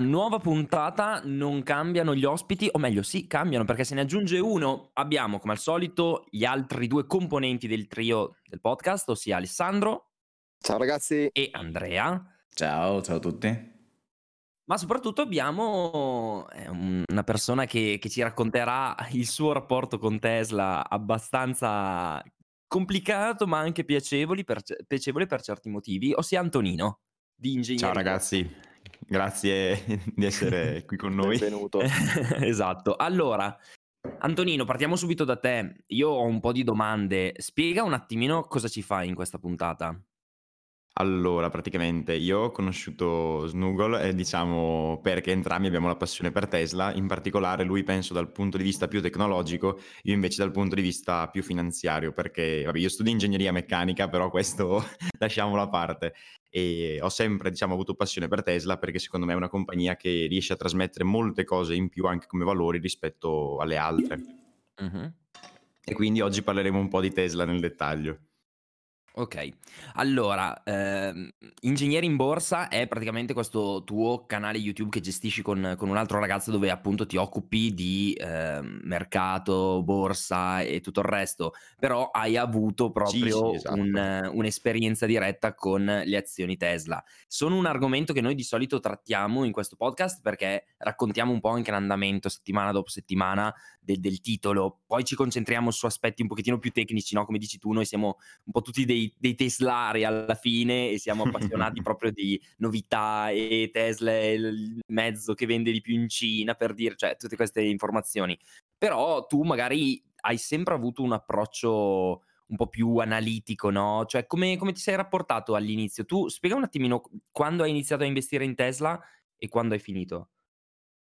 nuova puntata non cambiano gli ospiti, o meglio sì, cambiano perché se ne aggiunge uno. Abbiamo come al solito gli altri due componenti del trio del podcast, ossia Alessandro Ciao ragazzi. e Andrea. Ciao, ciao a tutti. Ma soprattutto abbiamo eh, un- una persona che, che ci racconterà il suo rapporto con Tesla abbastanza complicato ma anche piacevoli per, ce- piacevole per certi motivi, ossia Antonino di Ingegneria. Ciao ragazzi, grazie di essere qui con noi. Benvenuto. esatto. Allora, Antonino, partiamo subito da te. Io ho un po' di domande. Spiega un attimino cosa ci fai in questa puntata. Allora, praticamente io ho conosciuto Snuggle e diciamo perché entrambi abbiamo la passione per Tesla, in particolare lui penso dal punto di vista più tecnologico, io invece dal punto di vista più finanziario, perché vabbè, io studio ingegneria meccanica, però questo lasciamolo a parte. E ho sempre diciamo, avuto passione per Tesla perché secondo me è una compagnia che riesce a trasmettere molte cose in più anche come valori rispetto alle altre. Mhm. E quindi oggi parleremo un po' di Tesla nel dettaglio. Ok, allora, ehm, Ingegneri in Borsa è praticamente questo tuo canale YouTube che gestisci con, con un altro ragazzo dove appunto ti occupi di ehm, mercato, borsa e tutto il resto, però hai avuto proprio sì, esatto. un, un'esperienza diretta con le azioni Tesla. Sono un argomento che noi di solito trattiamo in questo podcast perché raccontiamo un po' anche l'andamento settimana dopo settimana del, del titolo, poi ci concentriamo su aspetti un pochettino più tecnici, no? Come dici tu, noi siamo un po' tutti dei, dei teslari alla fine e siamo appassionati proprio di novità e Tesla è il mezzo che vende di più in Cina per dire, cioè tutte queste informazioni. Però tu magari hai sempre avuto un approccio un po' più analitico, no? Cioè come, come ti sei rapportato all'inizio? Tu spiega un attimino quando hai iniziato a investire in Tesla e quando hai finito.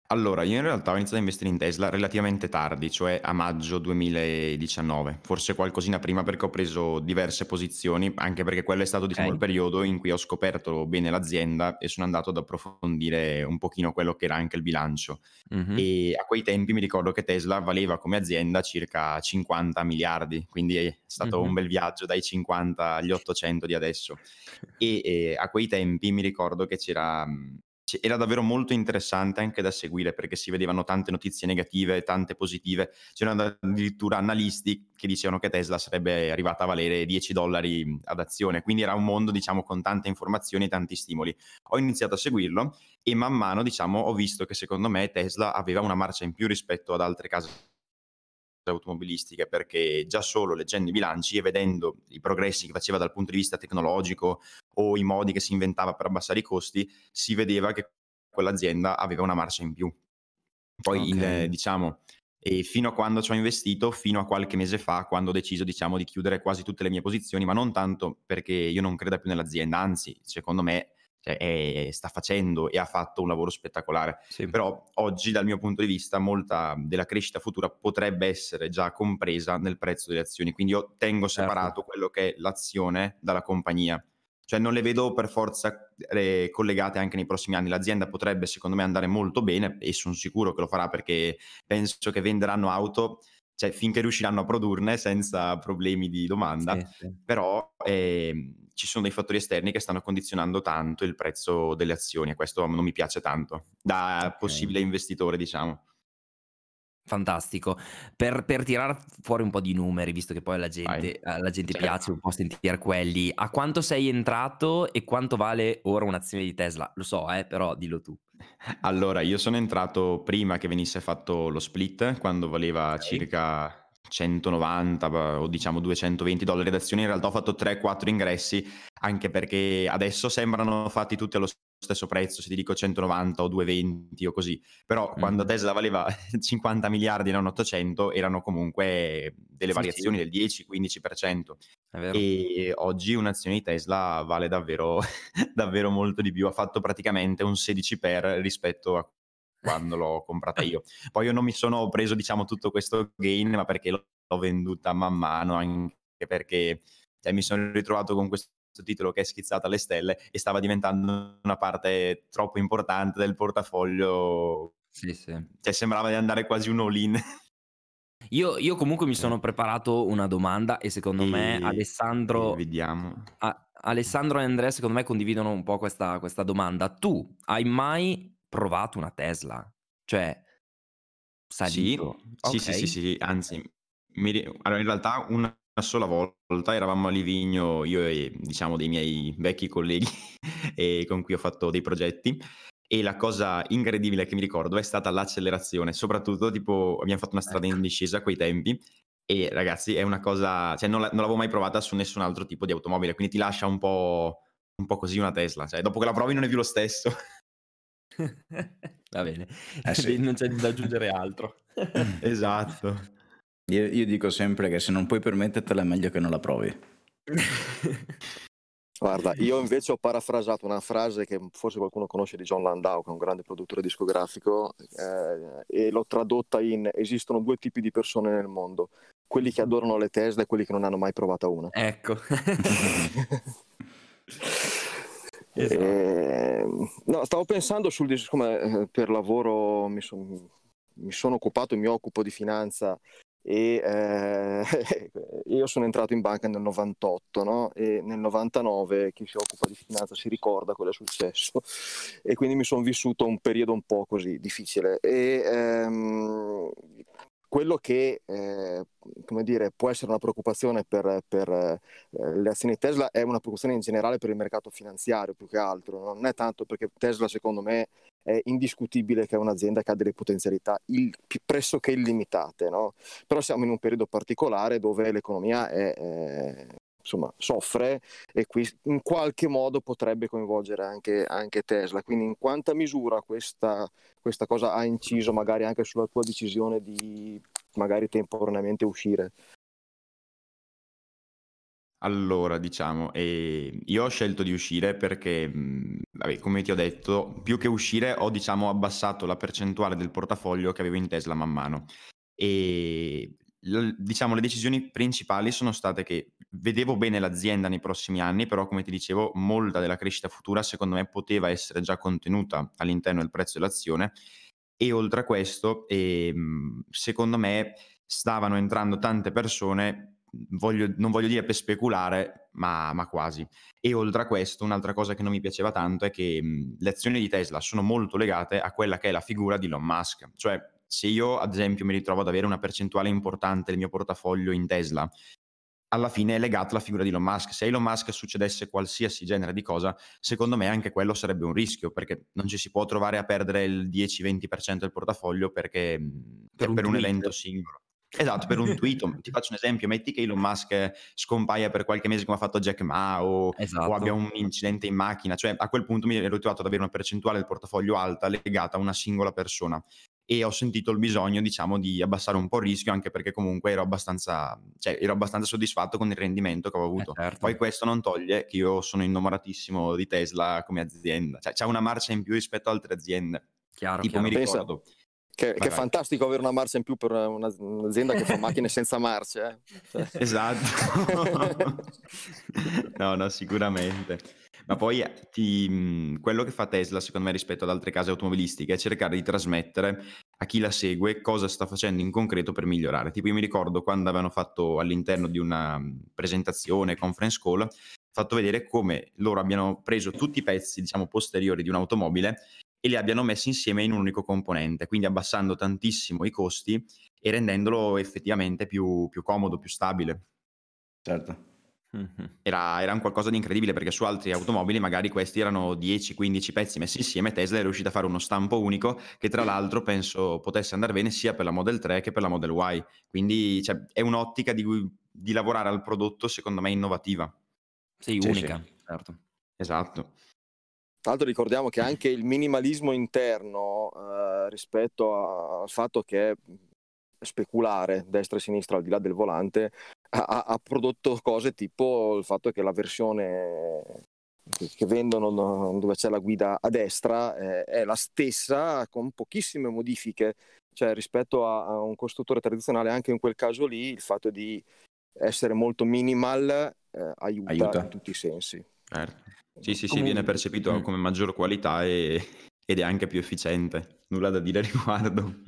Allora, io in realtà ho iniziato a investire in Tesla relativamente tardi, cioè a maggio 2019, forse qualcosina prima perché ho preso diverse posizioni, anche perché quello è stato diciamo Ok. il periodo in cui ho scoperto bene l'azienda e sono andato ad approfondire un pochino quello che era anche il bilancio. Mhm. E a quei tempi mi ricordo che Tesla valeva come azienda circa 50 miliardi, quindi è stato Mhm. un bel viaggio dai 50 agli 800 di adesso. E, e a quei tempi mi ricordo che c'era, mh, era davvero molto interessante anche da seguire perché si vedevano tante notizie negative, tante positive. C'erano addirittura analisti che dicevano che Tesla sarebbe arrivata a valere 10 dollari ad azione, quindi era un mondo diciamo con tante informazioni e tanti stimoli. Ho iniziato a seguirlo e man mano diciamo ho visto che secondo me Tesla aveva una marcia in più rispetto ad altre case automobilistiche perché già solo leggendo i bilanci e vedendo i progressi che faceva dal punto di vista tecnologico o i modi che si inventava per abbassare i costi, si vedeva che quell'azienda aveva una marcia in più. Poi, il, Ok. eh, diciamo, e fino a quando ci ho investito, fino a qualche mese fa, quando ho deciso, diciamo, di chiudere quasi tutte le mie posizioni, ma non tanto perché io non creda più nell'azienda, anzi, secondo me cioè, è- sta facendo e ha fatto un lavoro spettacolare. Sì. Però oggi, dal mio punto di vista, molta della crescita futura potrebbe essere già compresa nel prezzo delle azioni. Quindi io tengo Certo. separato quello che è l'azione dalla compagnia. Cioè non le vedo per forza eh, collegate anche nei prossimi anni. L'azienda potrebbe, secondo me, andare molto bene e sono sicuro che lo farà perché penso che venderanno auto, cioè finché riusciranno a produrne senza problemi di domanda Sì, sì. però ehm, ci sono dei fattori esterni che stanno condizionando tanto il prezzo delle azioni e questo non mi piace tanto da Ok. possibile investitore, diciamo. Fantastico. Per, per tirare fuori un po' di numeri, visto che poi alla gente, alla gente Certo. piace un po' sentire quelli, a quanto sei entrato e quanto vale ora un'azione di Tesla? Lo so, eh, però dillo tu. Allora, io sono entrato prima che venisse fatto lo split, quando valeva Ok. circa 190 ba- o diciamo 220 dollari d'azione. In realtà ho fatto 3-4 ingressi, anche perché adesso sembrano fatti tutti allo stesso prezzo, se ti dico 190 o 220 o così. Però quando Mhm. Tesla valeva 50 miliardi e non 800, erano comunque delle Sì, variazioni sì. del 10-15%. È vero? E oggi un'azione di Tesla vale davvero, davvero molto di più. Ha fatto praticamente un 16 per rispetto a quando l'ho comprata io. Poi io non mi sono preso, diciamo, tutto questo gain, ma perché l'ho l'ho venduta man mano, anche perché cioè, mi sono ritrovato con questo titolo che è schizzato alle stelle e stava diventando una parte troppo importante del portafoglio. Sì, sì. Cioè, sembrava di andare quasi un all-in. Io, io comunque mi sono preparato una domanda e secondo me E- Alessandro, e vediamo. a- Alessandro e Andrea secondo me condividono un po' questa, questa domanda. Tu hai mai provato una Tesla? Cioè, Sì, salito. sì, sì, sì, Okay. sì, anzi, mi allora in realtà una sola volta eravamo a Livigno io e diciamo dei miei vecchi colleghi, con cui ho fatto dei progetti, e la cosa incredibile che mi ricordo è stata l'accelerazione, soprattutto tipo abbiam fatto una strada Ecco. in discesa a quei tempi e ragazzi è una cosa cioè non la non l'avevo mai provata su nessun altro tipo di automobile, quindi ti lascia un po' un po' così una Tesla, cioè dopo che la provi non è più lo stesso. Va bene, Eh sì. non c'è da aggiungere altro. Esatto. Io io dico sempre che se non puoi permettertela è meglio che non la provi. Guarda, io invece ho parafrasato una frase che forse qualcuno conosce di John Landau, che è un grande produttore discografico, eh, e l'ho tradotta in esistono due tipi di persone nel mondo, quelli che adorano le Tesla e quelli che non hanno mai provata una. Ecco. Esatto. Eh, no, stavo pensando sul dis- come eh, per lavoro mi, son- mi sono occupato e mi occupo di finanza e eh, io sono entrato in banca nel 98 no? e nel 99 chi si occupa di finanza si ricorda quello è successo e quindi mi sono vissuto un periodo un po' così difficile e ehm, quello che eh, dire, può essere una preoccupazione per, per eh, le azioni Tesla è una preoccupazione in generale per il mercato finanziario più che altro, non è tanto perché Tesla secondo me è indiscutibile che è un'azienda che ha delle potenzialità il, pressoché illimitate, no? però siamo in un periodo particolare dove l'economia è, è, insomma, soffre e qui in qualche modo potrebbe coinvolgere anche, anche Tesla. Quindi in quanta misura questa, questa cosa ha inciso magari anche sulla tua decisione di magari temporaneamente uscire? Allora, diciamo, ehm, io ho scelto di uscire perché, mhmm, vabbè, come ti ho detto, più che uscire ho, diciamo, abbassato la percentuale del portafoglio che avevo in Tesla man mano. E diciamo, le decisioni principali sono state che vedevo bene l'azienda nei prossimi anni, però come ti dicevo molta della crescita futura secondo me poteva essere già contenuta all'interno del prezzo dell'azione e oltre a questo, ehm, secondo me stavano entrando tante persone voglio, non voglio dire per speculare, ma, ma, quasi. E oltre a questo, un'altra cosa che non mi piaceva tanto è che mh, le azioni di Tesla sono molto legate a quella che è la figura di Elon Musk. Cioè, se io ad esempio mi ritrovo ad avere una percentuale importante del mio portafoglio in Tesla, alla fine è legata alla figura di Elon Musk. Se a Elon Musk succedesse qualsiasi genere di cosa, secondo me anche quello sarebbe un rischio, perché non ci si può trovare a perdere il 10-20% del portafoglio perché, per, per un, un evento singolo. Esatto, per un tweet, ti faccio un esempio, metti che Elon Musk scompaia per qualche mese come ha fatto Jack Ma o, esatto. o abbia un incidente in macchina, cioè a quel punto mi ero ritrovato ad avere una percentuale del portafoglio alta legata a una singola persona e ho sentito il bisogno, diciamo, di abbassare un po' il rischio anche perché comunque ero abbastanza, cioè, ero abbastanza soddisfatto con il rendimento che avevo avuto. Eh certo. Poi questo non toglie che io sono innamoratissimo di Tesla come azienda, cioè c'ha una marcia in più rispetto ad altre aziende. Chiaro, tipo chiaro. mi ricordo... Pensa che, che, è fantastico avere una marcia in più per una, un'azienda che fa macchine senza marce. Eh? Cioè. Esatto. no, no, sicuramente. Ma poi ti, quello che fa Tesla, secondo me, rispetto ad altre case automobilistiche, è cercare di trasmettere a chi la segue cosa sta facendo in concreto per migliorare. Tipo, io mi ricordo quando avevano fatto all'interno di una presentazione, conference call, fatto vedere come loro abbiano preso tutti i pezzi, diciamo, posteriori di un'automobile e li abbiano messi insieme in un unico componente, quindi abbassando tantissimo i costi e rendendolo effettivamente più, più comodo, più stabile. Certo. Era, era, un qualcosa di incredibile perché su altri automobili magari questi erano 10-15 pezzi messi insieme, Tesla è riuscita a fare uno stampo unico che tra l'altro penso potesse andare bene sia per la Model 3 che per la Model Y, quindi cioè, è un'ottica di, di, lavorare al prodotto secondo me innovativa. Sì, sì unica, sì. certo. Esatto. Tra l'altro ricordiamo che anche il minimalismo interno eh, rispetto al fatto che speculare destra e sinistra al di là del volante ha, ha, prodotto cose tipo il fatto che la versione che vendono dove c'è la guida a destra eh, è la stessa con pochissime modifiche. Cioè rispetto a, a, un costruttore tradizionale anche in quel caso lì il fatto di essere molto minimal eh, aiuta, aiuta, in tutti i sensi. Certo. Sì, sì, sì, viene percepito mm. come maggior qualità e, ed è anche più efficiente. Nulla da dire a riguardo.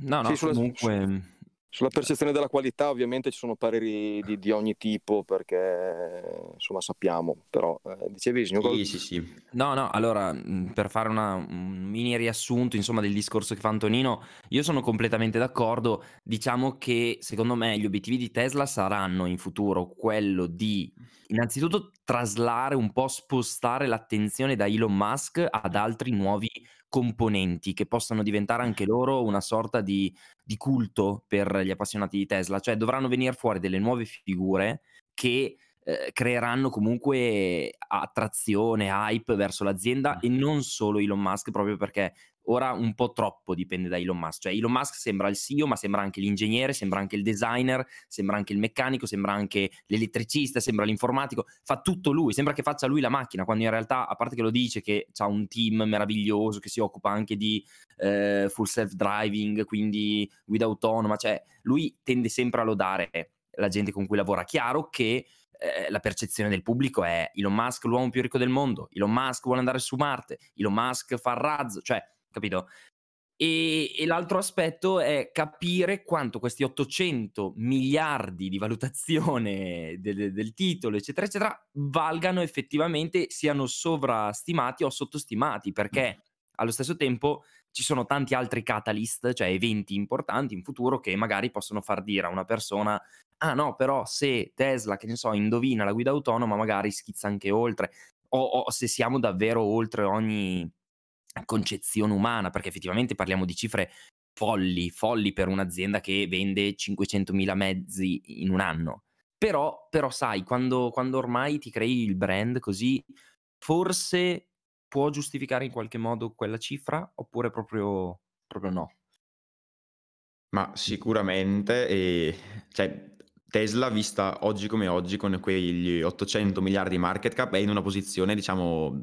No, no, sì, sulla, comunque... Sulla percezione della qualità ovviamente ci sono pareri di, di ogni tipo perché insomma sappiamo, però eh, dicevi signor Sì, sì, sì. No, no, allora per fare una, un mini riassunto insomma del discorso che fa Antonino, io sono completamente d'accordo, diciamo che secondo me gli obiettivi di Tesla saranno in futuro quello di innanzitutto traslare un po', spostare l'attenzione da Elon Musk ad altri nuovi componenti che possano diventare anche loro una sorta di, di culto per gli appassionati di Tesla, cioè dovranno venire fuori delle nuove figure che eh, creeranno comunque attrazione, hype verso l'azienda e non solo Elon Musk, proprio perché ora un po' troppo dipende da Elon Musk. Cioè Elon Musk sembra il CEO, ma sembra anche l'ingegnere, sembra anche il designer, sembra anche il meccanico, sembra anche l'elettricista, sembra l'informatico, fa tutto lui, sembra che faccia lui la macchina, quando in realtà, a parte che lo dice che ha un team meraviglioso che si occupa anche di eh, full self-driving, quindi guida autonoma, cioè lui tende sempre a lodare la gente con cui lavora. Chiaro che eh, la percezione del pubblico è Elon Musk l'uomo più ricco del mondo, Elon Musk vuole andare su Marte, Elon Musk fa il razzo, cioè capito? E, e, l'altro aspetto è capire quanto questi 800 miliardi di valutazione del, del, titolo, eccetera, eccetera, valgano effettivamente, siano sovrastimati o sottostimati, perché allo stesso tempo ci sono tanti altri catalyst, cioè eventi importanti in futuro che magari possono far dire a una persona ah no, però se Tesla, che ne so, indovina la guida autonoma, magari schizza anche oltre, o, o se siamo davvero oltre ogni concezione umana, perché effettivamente parliamo di cifre folli, folli per un'azienda che vende 500.000 mezzi in un anno. Però, però sai, quando, quando ormai ti crei il brand così, forse può giustificare in qualche modo quella cifra oppure proprio, proprio no? Ma sicuramente, e, cioè, Tesla, vista oggi come oggi, con quegli 800 miliardi di market cap, è in una posizione, diciamo,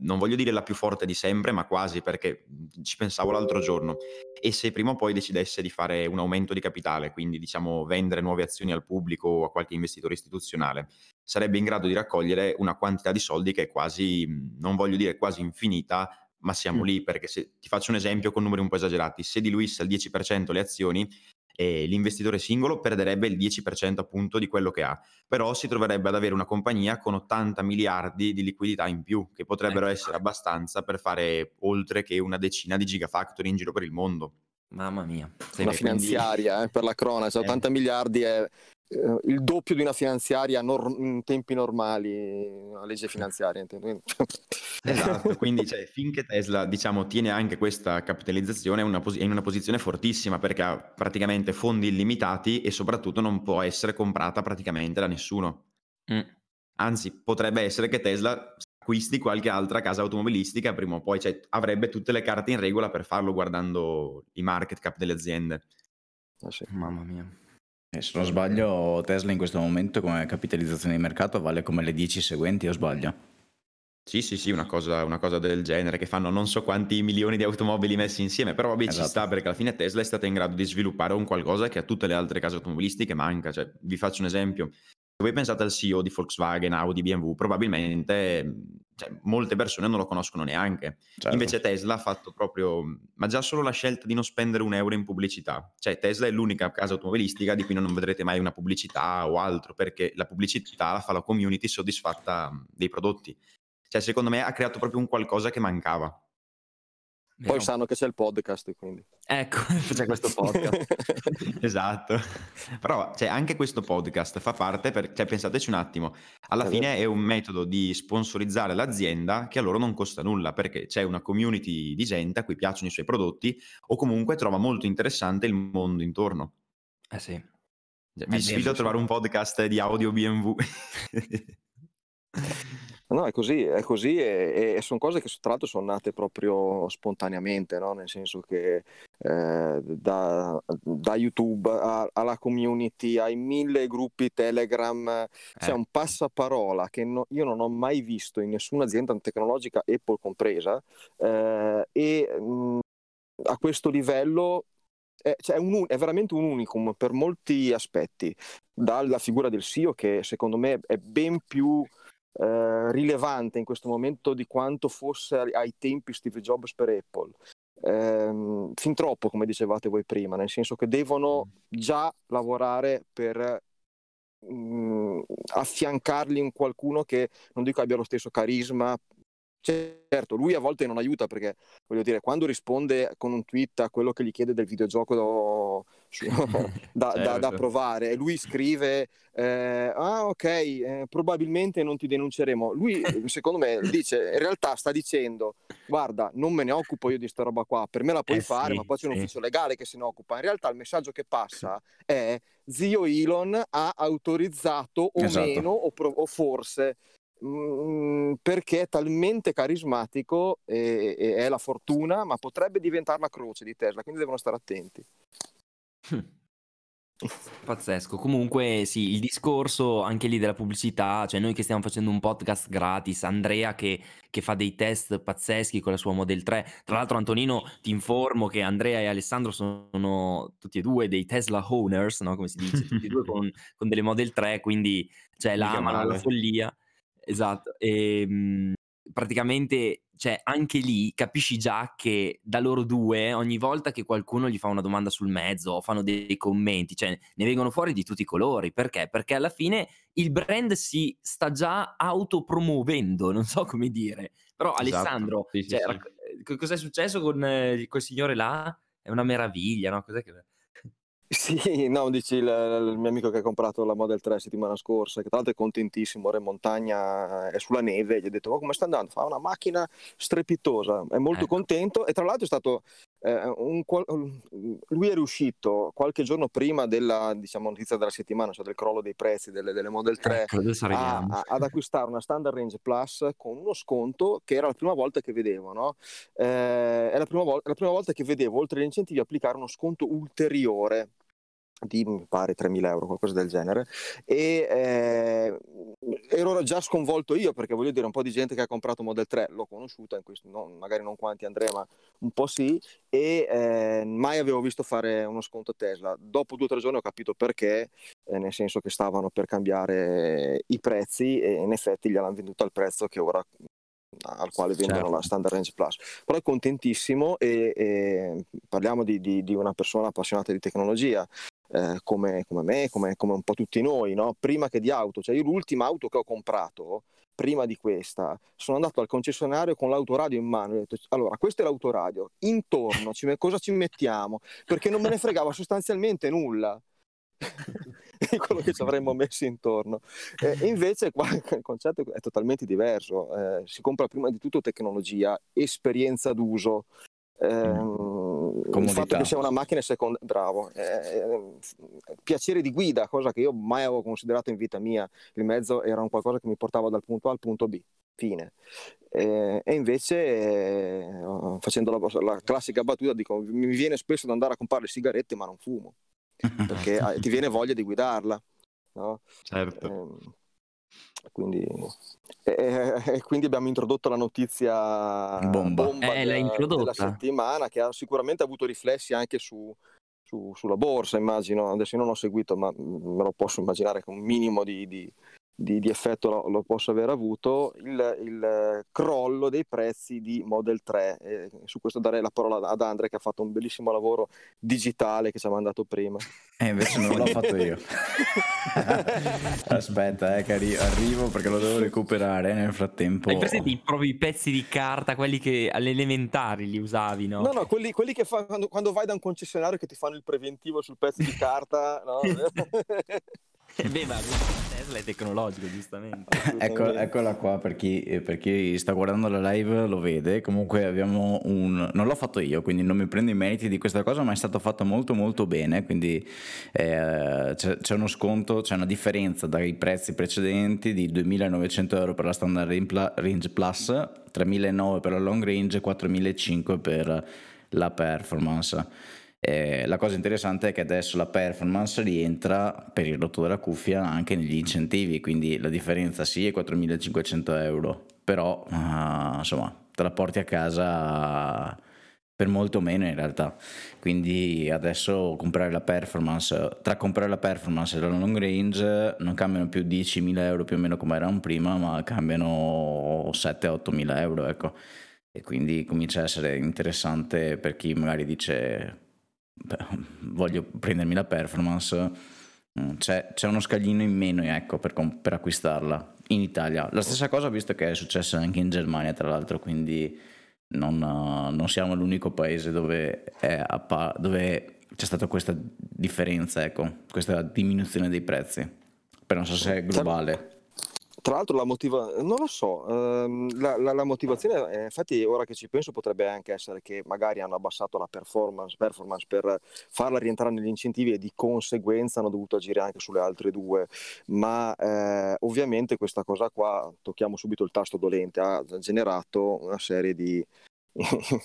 non voglio dire la più forte di sempre, ma quasi, perché ci pensavo l'altro giorno. E se prima o poi decidesse di fare un aumento di capitale, quindi diciamo vendere nuove azioni al pubblico o a qualche investitore istituzionale, sarebbe in grado di raccogliere una quantità di soldi che è quasi, non voglio dire quasi infinita, ma siamo mm. lì, perché se ti faccio un esempio con numeri un po' esagerati, se diluisse al 10% le azioni, e l'investitore singolo perderebbe il 10% appunto di quello che ha, però si troverebbe ad avere una compagnia con 80 miliardi di liquidità in più, che potrebbero ecco. essere abbastanza per fare oltre che una decina di gigafactory in giro per il mondo. Mamma mia. Una finanziaria quindi... eh, per la cronaca, 80 eh. miliardi è eh, il doppio di una finanziaria nor- in tempi normali, una legge finanziaria. Intendo. esatto, quindi cioè, finché Tesla diciamo, tiene anche questa capitalizzazione è, una pos- è, in una posizione fortissima perché ha praticamente fondi illimitati e soprattutto non può essere comprata praticamente da nessuno. Mm. Anzi, potrebbe essere che Tesla acquisti qualche altra casa automobilistica prima o poi, cioè, avrebbe tutte le carte in regola per farlo guardando i market cap delle aziende. Oh, sì. Mamma mia. E se non sbaglio, Tesla in questo momento come capitalizzazione di mercato vale come le 10 seguenti, o sbaglio? Sì, sì, sì, una cosa, una cosa, del genere, che fanno non so quanti milioni di automobili messi insieme, però vabbè esatto. ci sta perché alla fine Tesla è stata in grado di sviluppare un qualcosa che a tutte le altre case automobilistiche manca. Cioè, vi faccio un esempio, se voi pensate al CEO di Volkswagen, Audi, BMW, probabilmente cioè, molte persone non lo conoscono neanche. Certo. Invece Tesla ha fatto proprio, ma già solo la scelta di non spendere un euro in pubblicità. Cioè Tesla è l'unica casa automobilistica di cui non vedrete mai una pubblicità o altro, perché la pubblicità la fa la community soddisfatta dei prodotti. Cioè secondo me ha creato proprio un qualcosa che mancava. Poi sanno che c'è il podcast, quindi. Ecco, c'è questo podcast. esatto. Però cioè, anche questo podcast fa parte, per, cioè, pensateci un attimo, alla fine è un metodo di sponsorizzare l'azienda che a loro non costa nulla, perché c'è una community di gente a cui piacciono i suoi prodotti o comunque trova molto interessante il mondo intorno. Eh sì. Cioè, vi sfido a trovare un podcast di audio BMW. No, è così, è così e, e sono cose che tra l'altro sono nate proprio spontaneamente, no? nel senso che eh, da, da, YouTube a, alla community, ai mille gruppi Telegram, eh. c'è un passaparola che no, io non ho mai visto in nessuna azienda tecnologica, Apple compresa, eh, e mh, a questo livello è, cioè è, un, è, veramente un unicum per molti aspetti, dalla figura del CEO che secondo me è ben più eh, rilevante in questo momento di quanto fosse ai tempi Steve Jobs per Apple. ehm, fin troppo, come dicevate voi prima, nel senso che devono mm. già lavorare per mh, mm, affiancarli in qualcuno che non dico abbia lo stesso carisma, Certo, lui a volte non aiuta perché, voglio dire, quando risponde con un tweet a quello che gli chiede del videogioco da, certo. da, da, provare e lui scrive, eh, ah ok, eh, probabilmente non ti denunceremo. Lui, secondo me, dice, in realtà sta dicendo, guarda, non me ne occupo io di sta roba qua, per me la puoi eh fare, sì, ma poi c'è un ufficio legale che se ne occupa. In realtà il messaggio che passa è, zio Elon ha autorizzato o esatto. meno, o, pro- o forse Mm, perché è talmente carismatico e, e, è la fortuna, ma potrebbe diventare la croce di Tesla, quindi devono stare attenti. Pazzesco. Comunque, sì, il discorso anche lì della pubblicità, cioè noi che stiamo facendo un podcast gratis, Andrea che, che fa dei test pazzeschi con la sua Model 3. Tra l'altro, Antonino, ti informo che Andrea e Alessandro sono tutti e due dei Tesla owners, no? Come si dice, tutti e due con, con delle Model 3, quindi cioè, la amano alla follia. Esatto, ehm, praticamente, cioè anche lì capisci già che da loro due ogni volta che qualcuno gli fa una domanda sul mezzo o fanno dei commenti, cioè ne vengono fuori di tutti i colori, perché? Perché alla fine il brand si sta già autopromuovendo, non so come dire. Però esatto, Alessandro, sì, cioè, sì, rac- sì. cos'è successo con eh, quel signore là? È una meraviglia, no? Cos'è che... Sì, no, dici il, il mio amico che ha comprato la Model 3 settimana scorsa, che tra l'altro è contentissimo, ora in montagna, è sulla neve, gli ho detto, oh, come sta andando? Fa una macchina strepitosa, è molto ecco. contento e tra l'altro è stato, eh, un, lui è riuscito qualche giorno prima della diciamo, notizia della settimana, cioè del crollo dei prezzi delle, delle Model 3, ecco, a, a, ad acquistare una Standard Range Plus con uno sconto che era la prima volta che vedevo, no? eh, è la prima, vol- la prima volta che vedevo, oltre agli incentivi, applicare uno sconto ulteriore di mi pare 3.000 euro, qualcosa del genere, e eh, ero già sconvolto io perché voglio dire un po' di gente che ha comprato Model 3 l'ho conosciuta, questo, no, magari non quanti Andrea, ma un po' sì, e eh, mai avevo visto fare uno sconto Tesla. Dopo due o tre giorni ho capito perché, eh, nel senso che stavano per cambiare i prezzi e in effetti gliel'hanno venduto al prezzo che ora al quale vendono certo. la Standard Range Plus. Però è contentissimo e, e parliamo di, di, di, una persona appassionata di tecnologia eh, come, come, me, come, come, un po' tutti noi, no? prima che di auto. Cioè io l'ultima auto che ho comprato, prima di questa, sono andato al concessionario con l'autoradio in mano e ho detto, allora, questo è l'autoradio, intorno ci, cosa ci mettiamo? Perché non me ne fregava sostanzialmente nulla di quello che ci avremmo messo intorno. Eh, invece qua il concetto è totalmente diverso, eh, si compra prima di tutto tecnologia, esperienza d'uso, Ehm, il fatto che sia una macchina seconda, bravo, eh, piacere di guida, cosa che io mai avevo considerato in vita mia. Il mezzo era un qualcosa che mi portava dal punto A al punto B. Fine. Eh, e invece, eh, facendo la, la, classica battuta, dico: mi viene spesso da andare a comprare le sigarette, ma non fumo perché ti viene voglia di guidarla. No? Certo. Quindi, e, e, quindi abbiamo introdotto la notizia bomba, bomba eh, de, della settimana che ha sicuramente avuto riflessi anche su, su, sulla borsa, immagino. Adesso non ho seguito, ma me lo posso immaginare con un minimo di, di, di, di effetto lo, lo, possa aver avuto, il, il, crollo dei prezzi di Model 3. E su questo darei la parola ad Andre che ha fatto un bellissimo lavoro digitale che ci ha mandato prima. E eh, invece non l'ho fatto io. Aspetta, eh, che arrivo perché lo devo recuperare nel frattempo. Hai presente i propri pezzi di carta, quelli che alle elementari li usavi, no? No, no, quelli, quelli che fa quando, quando, vai da un concessionario che ti fanno il preventivo sul pezzo di carta, no? Beh, ma Tesla è tecnologico, giustamente. ecco, eccola qua per chi, per chi, sta guardando la live lo vede. Comunque abbiamo un... Non l'ho fatto io, quindi non mi prendo i meriti di questa cosa, ma è stato fatto molto molto bene. Quindi eh, c'è, c'è, uno sconto, c'è una differenza dai prezzi precedenti di 2.900 euro per la standard range plus, 3.900 per la long range e 4.500 per la performance. Eh, la cosa interessante è che adesso la performance rientra per il rotto della cuffia anche negli incentivi, quindi la differenza sì è 4.500 euro, però uh, insomma te la porti a casa per molto meno in realtà. Quindi adesso comprare la performance, tra comprare la performance e la long range non cambiano più 10.000 euro più o meno come erano prima, ma cambiano 7-8.000 euro, ecco e quindi comincia a essere interessante per chi magari dice voglio prendermi la performance, mm, c'è, c'è uno scaglino in meno ecco, per, per, acquistarla in Italia. La stessa cosa visto che è successo anche in Germania tra l'altro, quindi non, non siamo l'unico paese dove, appa- dove, c'è stata questa differenza, ecco, questa diminuzione dei prezzi. Però non so se è globale. Tra l'altro la motivazione, non lo so, ehm, la, la, la, motivazione, eh, infatti ora che ci penso potrebbe anche essere che magari hanno abbassato la performance, performance, per farla rientrare negli incentivi e di conseguenza hanno dovuto agire anche sulle altre due, ma eh, ovviamente questa cosa qua, tocchiamo subito il tasto dolente, ha generato una serie di,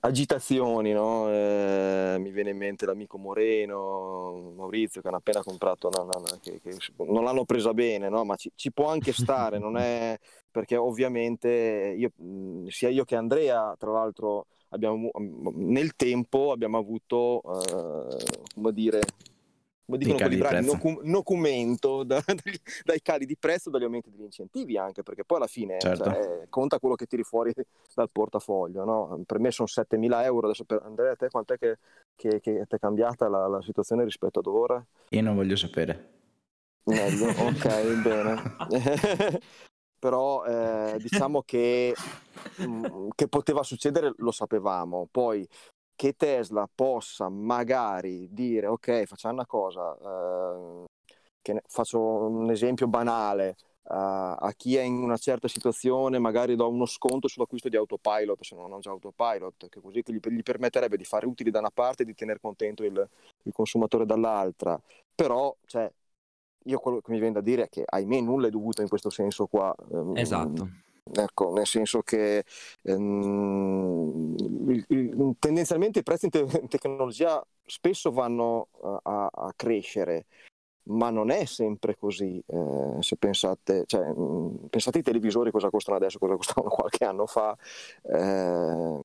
agitazioni, no? eh, mi viene in mente l'amico Moreno, Maurizio che hanno appena comprato, no, no, che, che non l'hanno presa bene, ma ci, ci, può anche stare, non è perché ovviamente io, sia io che Andrea, tra l'altro, abbiamo, nel tempo abbiamo avuto, eh, come dire, come dicono quelli bravi, nocu- documento da, dai, dai cali di prezzo, dagli aumenti degli incentivi anche, perché poi alla fine certo. cioè, conta quello che tiri fuori dal portafoglio. No? Per me sono 7.000 euro, adesso per Andrea, te quant'è che, che, che è cambiata la, la, situazione rispetto ad ora? Io non voglio sapere. Meglio, ok, bene. Però eh, diciamo che, mh, che poteva succedere lo sapevamo, poi che Tesla possa magari dire ok facciamo una cosa, eh, ne, faccio un esempio banale, uh, a chi è in una certa situazione magari do uno sconto sull'acquisto di autopilot se non ho già autopilot, che così gli, gli, permetterebbe di fare utili da una parte e di tenere contento il, il consumatore dall'altra. Però cioè, io quello che mi viene da dire è che ahimè nulla è dovuto in questo senso qua. Ehm, esatto. Ecco, nel senso che ehm, tendenzialmente i prezzi in, te- in, tecnologia spesso vanno a, a, crescere, ma non è sempre così. Eh, se pensate, cioè, pensate ai televisori cosa costano adesso, cosa costavano qualche anno fa. Eh,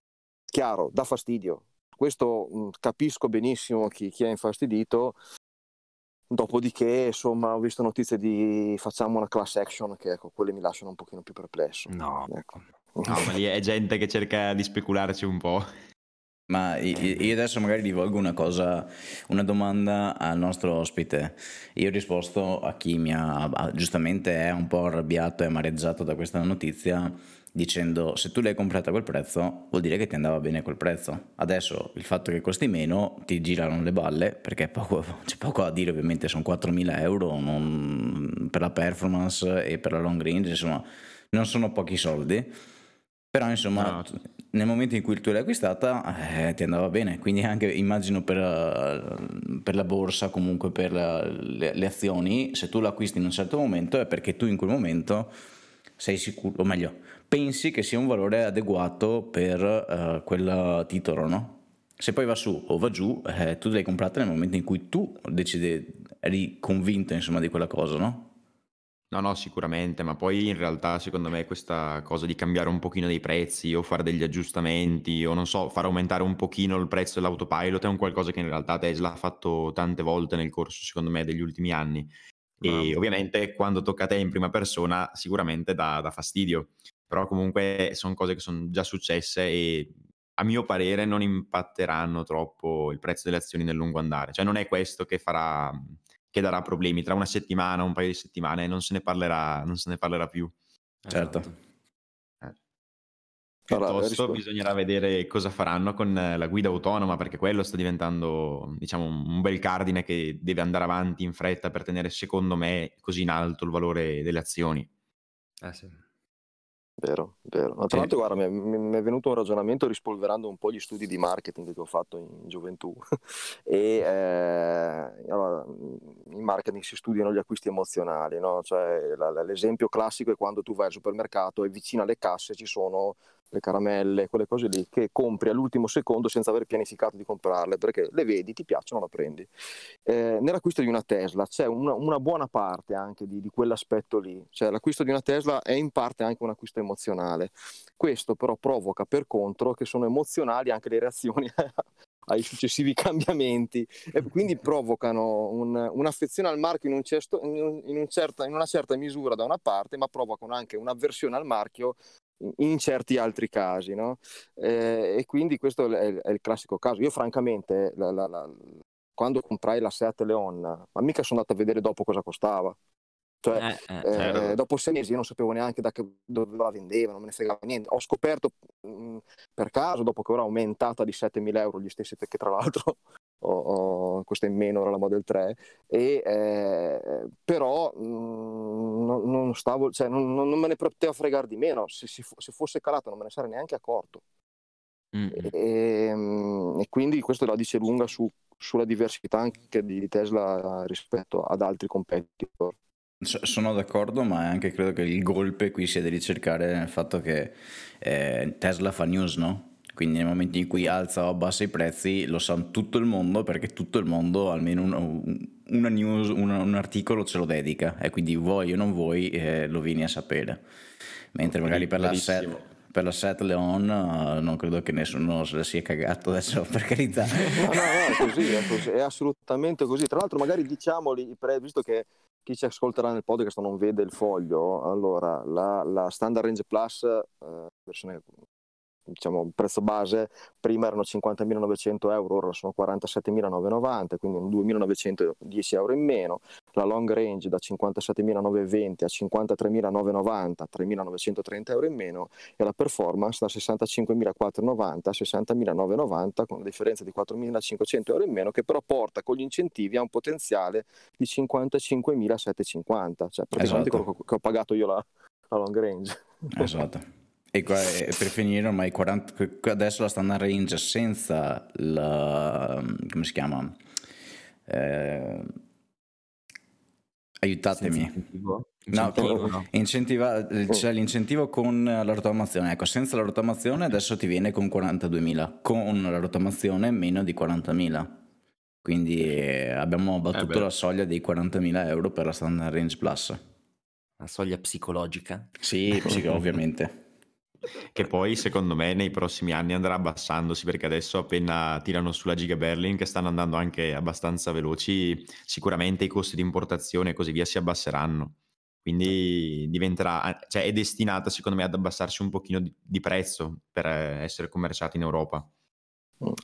chiaro, dà fastidio. Questo capisco benissimo chi, chi è infastidito, Dopodiché, insomma, ho visto notizie di facciamo una class action che ecco, quelle mi lasciano un pochino più perplesso. No, ecco. no ma lì è gente che cerca di specularci un po'. Ma io adesso magari rivolgo una cosa, una domanda al nostro ospite. Io ho risposto a chi mi ha giustamente è un po' arrabbiato e amareggiato da questa notizia dicendo se tu l'hai comprata a quel prezzo vuol dire che ti andava bene quel prezzo. Adesso il fatto che costi meno ti girano le balle perché poco, c'è poco a dire ovviamente sono 4.000 euro non, per la performance e per la long range insomma non sono pochi soldi però insomma no. nel momento in cui tu l'hai acquistata eh, ti andava bene quindi anche immagino per, per la borsa comunque per la, le, le azioni se tu l'acquisti in un certo momento è perché tu in quel momento sei sicuro, o meglio, pensi che sia un valore adeguato per uh, quel titolo, no? Se poi va su o va giù, eh, tu l'hai comprata nel momento in cui tu decidi, eri convinto insomma di quella cosa, no? No, no, sicuramente, ma poi in realtà secondo me questa cosa di cambiare un pochino dei prezzi o fare degli aggiustamenti o non so, far aumentare un pochino il prezzo dell'autopilot è un qualcosa che in realtà Tesla ha fatto tante volte nel corso, secondo me, degli ultimi anni. E ah. ovviamente quando tocca a te in prima persona sicuramente dà, dà fastidio però comunque sono cose che sono già successe e a mio parere non impatteranno troppo il prezzo delle azioni nel lungo andare. Cioè non è questo che farà che darà problemi tra una settimana, un paio di settimane, non se ne parlerà, non se ne parlerà più. Certo. Esatto. Eh. Piuttosto allora, bisognerà vedere cosa faranno con la guida autonoma, perché quello sta diventando, diciamo, un bel cardine che deve andare avanti in fretta per tenere, secondo me, così in alto il valore delle azioni. Eh sì. Vero, vero. Ma tra l'altro, guarda, mi, mi, è venuto un ragionamento rispolverando un po' gli studi di marketing che ho fatto in gioventù. e eh, allora, in marketing si studiano gli acquisti emozionali, no? Cioè, l'esempio classico è quando tu vai al supermercato e vicino alle casse ci sono le caramelle, quelle cose lì che compri all'ultimo secondo senza aver pianificato di comprarle perché le vedi, ti piacciono, la prendi. Eh, nell'acquisto di una Tesla c'è una, una buona parte anche di, di, quell'aspetto lì, cioè l'acquisto di una Tesla è in parte anche un acquisto emozionale. Questo però provoca per contro che sono emozionali anche le reazioni ai successivi cambiamenti e quindi provocano un, un'affezione al marchio in, un certo, in, un certa, in, una certa misura da una parte, ma provocano anche un'avversione al marchio in certi altri casi, no? eh, e quindi questo è, è, il classico caso. Io francamente, la, la, la, quando comprai la Seat Leon, ma mica sono andato a vedere dopo cosa costava. Cioè, eh, eh, certo. eh, dopo sei mesi io non sapevo neanche da che, dove la vendevano, non me ne fregava niente. Ho scoperto mh, mm, per caso, dopo che ora è aumentata di 7.000 euro, gli stessi che tra l'altro ho, ho, questa in meno era la Model 3, e, eh, però mh, mm, non, non, stavo, cioè, non, non, me ne poteva fregare di meno. Se, se, se, fosse calato non me ne sarei neanche accorto. E, mm, e, quindi questo la dice lunga su, sulla diversità anche di Tesla rispetto ad altri competitor. Sono d'accordo, ma anche credo che il golpe qui sia di ricercare il fatto che eh, Tesla fa news, no? Quindi nel momento in cui alza o abbassa i prezzi lo sa tutto il mondo perché tutto il mondo almeno un, una news, una, un articolo ce lo dedica e quindi vuoi o non vuoi eh, lo vieni a sapere. Mentre magari per la, set, per la set Leon uh, non credo che nessuno se la sia cagato adesso per carità. No, no, no, è così, è, così, è assolutamente così. Tra l'altro magari diciamoli, visto che chi ci ascolterà nel podcast non vede il foglio, allora la, la Standard Range Plus, eh, versione diciamo, prezzo base prima erano 50.900 euro, ora sono 47.990, quindi 2.910 euro in meno, la long range da 57.920 a 53.990, 3.930 euro in meno e la performance da 65.490 a 60.990 con una differenza di 4.500 euro in meno che però porta con gli incentivi a un potenziale di 55.750, cioè praticamente esatto. quello che ho pagato io la, la long range. Esatto. E per finire ormai 40, adesso la standard range senza la... come si chiama? Eh, aiutatemi. Incentivo? Incentivo, no, incentiva, c'è l'incentivo con la rottamazione. Ecco, senza la rottamazione adesso ti viene con 42.000, con la rottamazione meno di 40.000. Quindi eh, abbiamo battuto eh la soglia dei 40.000 euro per la Standard Range Plus. La soglia psicologica? Sì, psico- ovviamente che poi secondo me nei prossimi anni andrà abbassandosi perché adesso appena tirano sulla Giga Berlin che stanno andando anche abbastanza veloci sicuramente i costi di importazione e così via si abbasseranno quindi diventerà cioè è destinata secondo me ad abbassarsi un pochino di, di prezzo per essere commerciata in Europa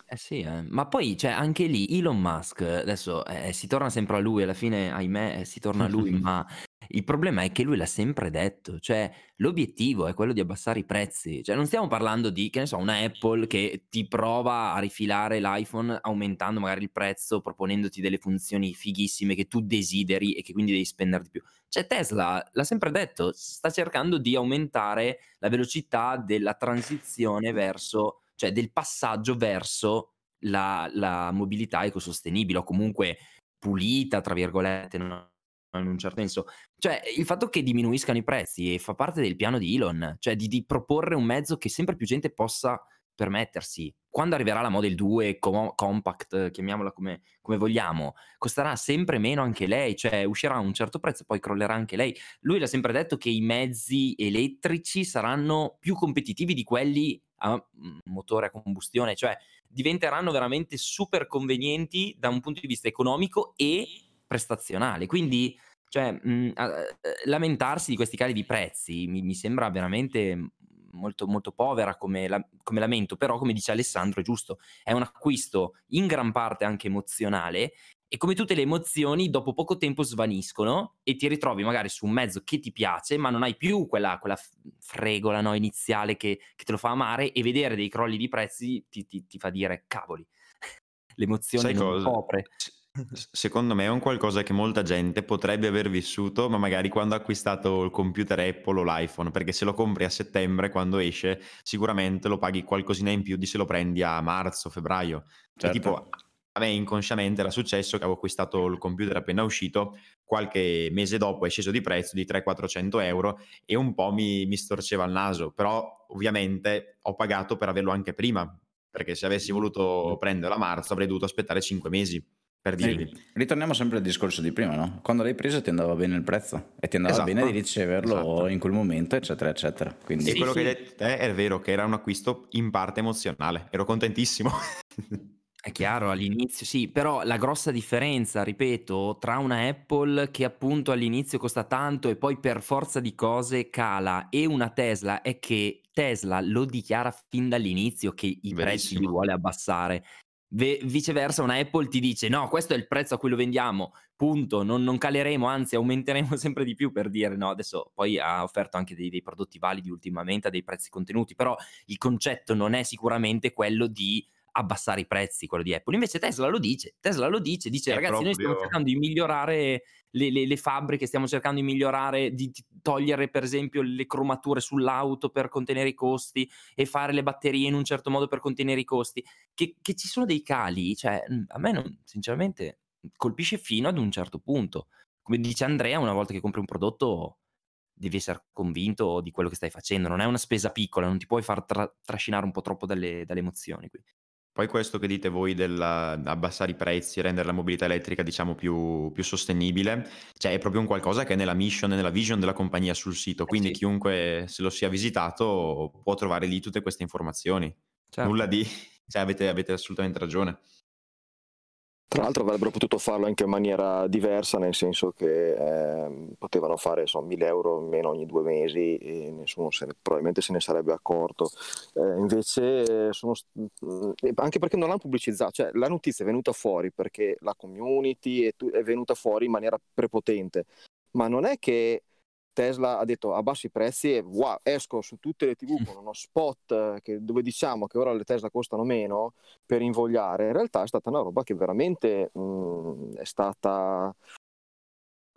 eh sì, eh. ma poi cioè, anche lì Elon Musk, adesso eh, si torna sempre a lui, alla fine ahimè eh, si torna a lui, ma il problema è che lui l'ha sempre detto, cioè l'obiettivo è quello di abbassare i prezzi, cioè non stiamo parlando di, che ne so, una Apple che ti prova a rifilare l'iPhone aumentando magari il prezzo, proponendoti delle funzioni fighissime che tu desideri e che quindi devi spendere di più. Cioè Tesla l'ha sempre detto, sta cercando di aumentare la velocità della transizione verso cioè del passaggio verso la, la mobilità ecosostenibile o comunque pulita, tra virgolette, no? In un certo senso. Cioè, il fatto che diminuiscano i prezzi fa parte del piano di Elon, cioè di, di proporre un mezzo che sempre più gente possa permettersi. Quando arriverà la Model 2 com- compact, chiamiamola come, come, vogliamo, costerà sempre meno anche lei, cioè uscirà a un certo prezzo, poi crollerà anche lei. Lui l'ha sempre detto che i mezzi elettrici saranno più competitivi di quelli a mm, motore a combustione, cioè diventeranno veramente super convenienti da un punto di vista economico e prestazionale. Quindi, cioè, mh, mm, lamentarsi di questi cali di prezzi mi, mi sembra veramente molto, molto povera come, la, come, lamento, però come dice Alessandro è giusto, è un acquisto in gran parte anche emozionale e come tutte le emozioni dopo poco tempo svaniscono e ti ritrovi magari su un mezzo che ti piace ma non hai più quella, quella fregola no, iniziale che, che, te lo fa amare e vedere dei crolli di prezzi ti, ti, ti fa dire cavoli l'emozione Sai non cosa? copre Secondo me è un qualcosa che molta gente potrebbe aver vissuto, ma magari quando ha acquistato il computer Apple o l'iPhone, perché se lo compri a settembre quando esce, sicuramente lo paghi qualcosina in più di se lo prendi a marzo, febbraio. Cioè, certo. tipo, a me inconsciamente era successo che avevo acquistato il computer appena uscito, qualche mese dopo è sceso di prezzo di 300-400 euro e un po' mi, mi storceva il naso, però ovviamente ho pagato per averlo anche prima, perché se avessi voluto prenderlo a marzo avrei dovuto aspettare 5 mesi per dirvi. Ritorniamo sempre al discorso di prima, no? Quando l'hai preso ti andava bene il prezzo e ti andava esatto. bene di riceverlo esatto. in quel momento, eccetera, eccetera. Quindi... E quello sì. che hai detto te è vero che era un acquisto in parte emozionale, ero contentissimo. È chiaro, all'inizio sì, però la grossa differenza, ripeto, tra una Apple che appunto all'inizio costa tanto e poi per forza di cose cala e una Tesla è che Tesla lo dichiara fin dall'inizio che i prezzi li vuole abbassare. Ve- viceversa, una Apple ti dice: No, questo è il prezzo a cui lo vendiamo, punto. Non, non caleremo, anzi, aumenteremo sempre di più per dire no. Adesso poi ha offerto anche dei, dei prodotti validi ultimamente a dei prezzi contenuti, però il concetto non è sicuramente quello di abbassare i prezzi, quello di Apple. Invece Tesla lo dice, Tesla lo dice, dice è ragazzi proprio... noi stiamo cercando di migliorare le, le, le, fabbriche, stiamo cercando di migliorare, di togliere per esempio le cromature sull'auto per contenere i costi e fare le batterie in un certo modo per contenere i costi. Che, che ci sono dei cali, cioè a me non, sinceramente colpisce fino ad un certo punto. Come dice Andrea, una volta che compri un prodotto devi essere convinto di quello che stai facendo, non è una spesa piccola, non ti puoi far tra- trascinare un po' troppo dalle, dalle emozioni. Qui. Poi questo che dite voi dell'abbassare i prezzi, rendere la mobilità elettrica diciamo più, più sostenibile, cioè è proprio un qualcosa che è nella mission e nella vision della compagnia sul sito, eh quindi sì. chiunque se lo sia visitato può trovare lì tutte queste informazioni. Certo. Nulla di... Cioè avete, avete assolutamente ragione. Tra l'altro avrebbero potuto farlo anche in maniera diversa, nel senso che eh, potevano fare so, 1000 euro in meno ogni due mesi e nessuno se ne, probabilmente se ne sarebbe accorto. Eh, invece, sono, eh, anche perché non l'hanno pubblicizzato, cioè la notizia è venuta fuori perché la community è, è venuta fuori in maniera prepotente, ma non è che Tesla ha detto abbassi i prezzi e wow, esco su tutte le tv con uno spot che, dove diciamo che ora le Tesla costano meno per invogliare, in realtà è stata una roba che veramente mh, mm, è stata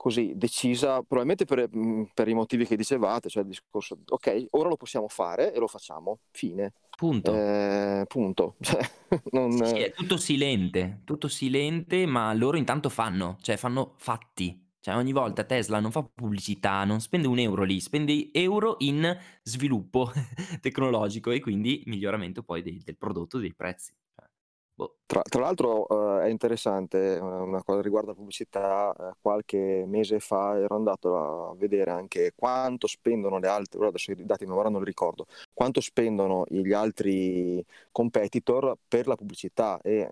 così decisa, probabilmente per, mh, mm, per, i motivi che dicevate, cioè il discorso, ok, ora lo possiamo fare e lo facciamo, fine. Punto. Eh, punto. Cioè, non... sì, è tutto silente, tutto silente, ma loro intanto fanno, cioè fanno fatti. Cioè ogni volta Tesla non fa pubblicità, non spende un euro lì, spende euro in sviluppo tecnologico e quindi miglioramento poi dei, del prodotto, dei prezzi. Cioè, boh. Tra, tra, l'altro uh, è interessante una cosa riguardo la pubblicità, uh, qualche mese fa ero andato a vedere anche quanto spendono le altre, ora adesso i dati ora non li ricordo, quanto spendono gli altri competitor per la pubblicità e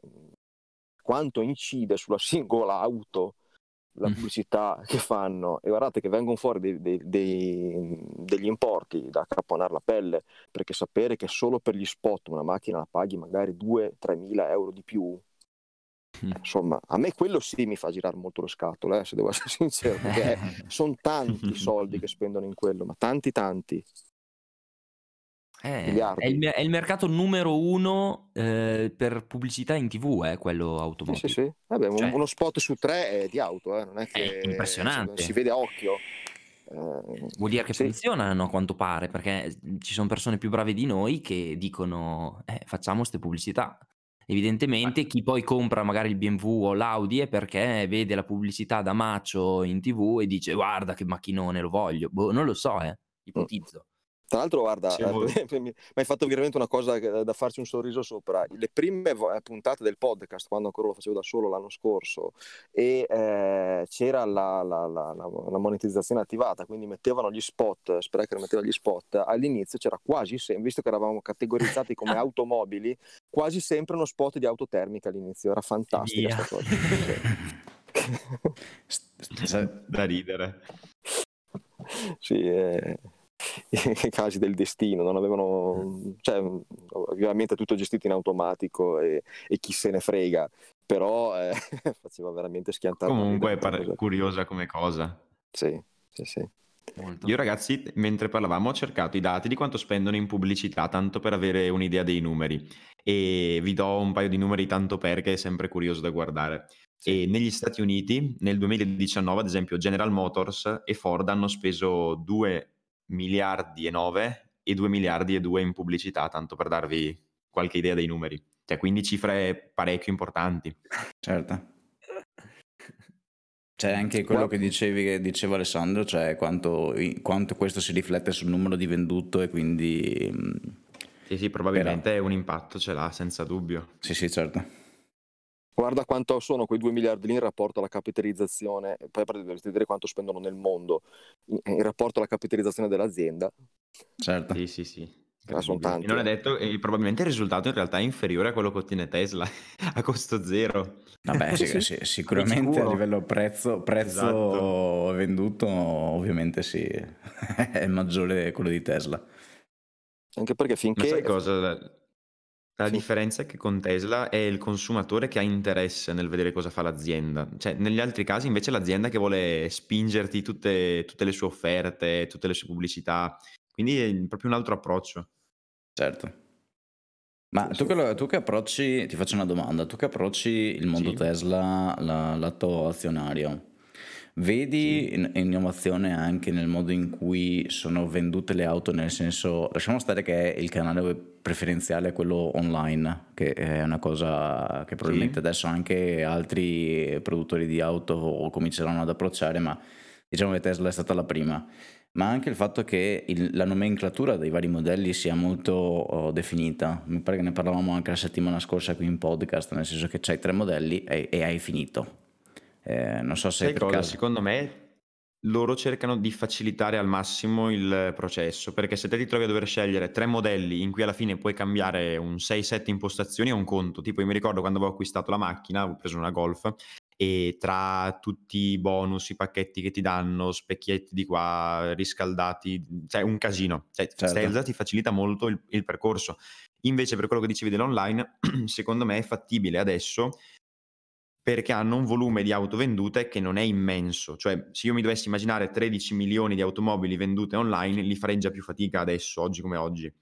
quanto incide sulla singola auto la mm. pubblicità che fanno e guardate che vengono fuori dei, dei, dei, degli importi da caponare la pelle perché sapere che solo per gli spot una macchina la paghi magari 2-3 mila euro di più mm. insomma a me quello sì mi fa girare molto lo scatole eh, se devo essere sincero perché sono tanti i soldi che spendono in quello ma tanti tanti eh, è, il, è, il, mercato numero uno eh, per pubblicità in tv, eh, quello automotive. Sì, sì, sì. Vabbè, cioè, uno spot su tre è di auto, eh, non è che è impressionante. Si vede a occhio. Eh, Vuol dire che sì. funzionano a quanto pare, perché ci sono persone più brave di noi che dicono eh, facciamo queste pubblicità. Evidentemente chi poi compra magari il BMW o l'Audi è perché vede la pubblicità da macio in tv e dice guarda che macchinone lo voglio. Boh, non lo so, eh. ipotizzo. Tra l'altro, guarda, mi hai fatto veramente una cosa da farci un sorriso sopra. Le prime eh, puntate del podcast, quando ancora lo facevo da solo l'anno scorso, e eh, c'era la, la, la, la, monetizzazione attivata, quindi mettevano gli spot, Sprecher metteva gli spot, all'inizio c'era quasi sempre, visto che eravamo categorizzati come automobili, quasi sempre uno spot di auto termica all'inizio. Era fantastica questa cosa. da ridere. Sì, eh i casi del destino, non avevano, cioè, ovviamente tutto gestito in automatico e, e chi se ne frega, però eh, faceva veramente schiantare. Comunque è par- curiosa come cosa. Sì, sì, sì. Molto. Io ragazzi, mentre parlavamo, ho cercato i dati di quanto spendono in pubblicità, tanto per avere un'idea dei numeri. E vi do un paio di numeri tanto perché è sempre curioso da guardare. E negli Stati Uniti, nel 2019, ad esempio, General Motors e Ford hanno speso 2 miliardi e 9 e 2 miliardi e 2 in pubblicità, tanto per darvi qualche idea dei numeri. Cioè, quindi cifre parecchio importanti. Certo. C'è anche quello che dicevi, che diceva Alessandro, cioè quanto, quanto, questo si riflette sul numero di venduto e quindi... Mm, sì, sì, probabilmente Però... un impatto ce l'ha, senza dubbio. Sì, sì, certo. Guarda quanto sono quei 2 miliardi lì in rapporto alla capitalizzazione, poi dovreste vedere quanto spendono nel mondo in, in rapporto alla capitalizzazione dell'azienda. Certo. Sì, sì, sì. Ah, sono tanti. E non è eh. detto, e probabilmente il risultato in realtà è inferiore a quello che ottiene Tesla a costo zero. Vabbè, sì, sì, sicuramente a livello prezzo, prezzo esatto. venduto, ovviamente sì, è maggiore quello di Tesla. Anche perché finché... Ma sai cosa? La, sì. differenza è che con Tesla è il consumatore che ha interesse nel vedere cosa fa l'azienda. Cioè, negli altri casi invece è l'azienda che vuole spingerti tutte, tutte le sue offerte, tutte le sue pubblicità. Quindi è proprio un altro approccio. Certo. Ma tu che, tu che approcci, ti faccio una domanda, tu che approcci il mondo Sì. Tesla, la- lato azionario, vedi Sì. in- innovazione anche nel modo in cui sono vendute le auto, nel senso, lasciamo stare che il canale preferenziale è quello online, che è una cosa che probabilmente Sì. adesso anche altri produttori di auto cominceranno ad approcciare, ma diciamo che Tesla è stata la prima ma anche il fatto che il, la nomenclatura dei vari modelli sia molto oh, definita. Mi pare che ne parlavamo anche la settimana scorsa qui in podcast, nel senso che c'hai tre modelli e, e hai finito. Eh, non so se... Sai cosa? Caso... Secondo me loro cercano di facilitare al massimo il processo, perché se te ti trovi a dover scegliere tre modelli in cui alla fine puoi cambiare un 6-7 impostazioni è un conto. Tipo io mi ricordo quando avevo acquistato la macchina, avevo preso una Golf e tra tutti i bonus, i pacchetti che ti danno, specchietti di qua, riscaldati, cioè un casino. Cioè, certo. Ti facilita molto il, il percorso. Invece per quello che dicevi dell'online, secondo me è fattibile adesso perché hanno un volume di auto vendute che non è immenso. Cioè, se io mi dovessi immaginare 13 milioni di automobili vendute online, li farei già più fatica adesso, oggi come oggi.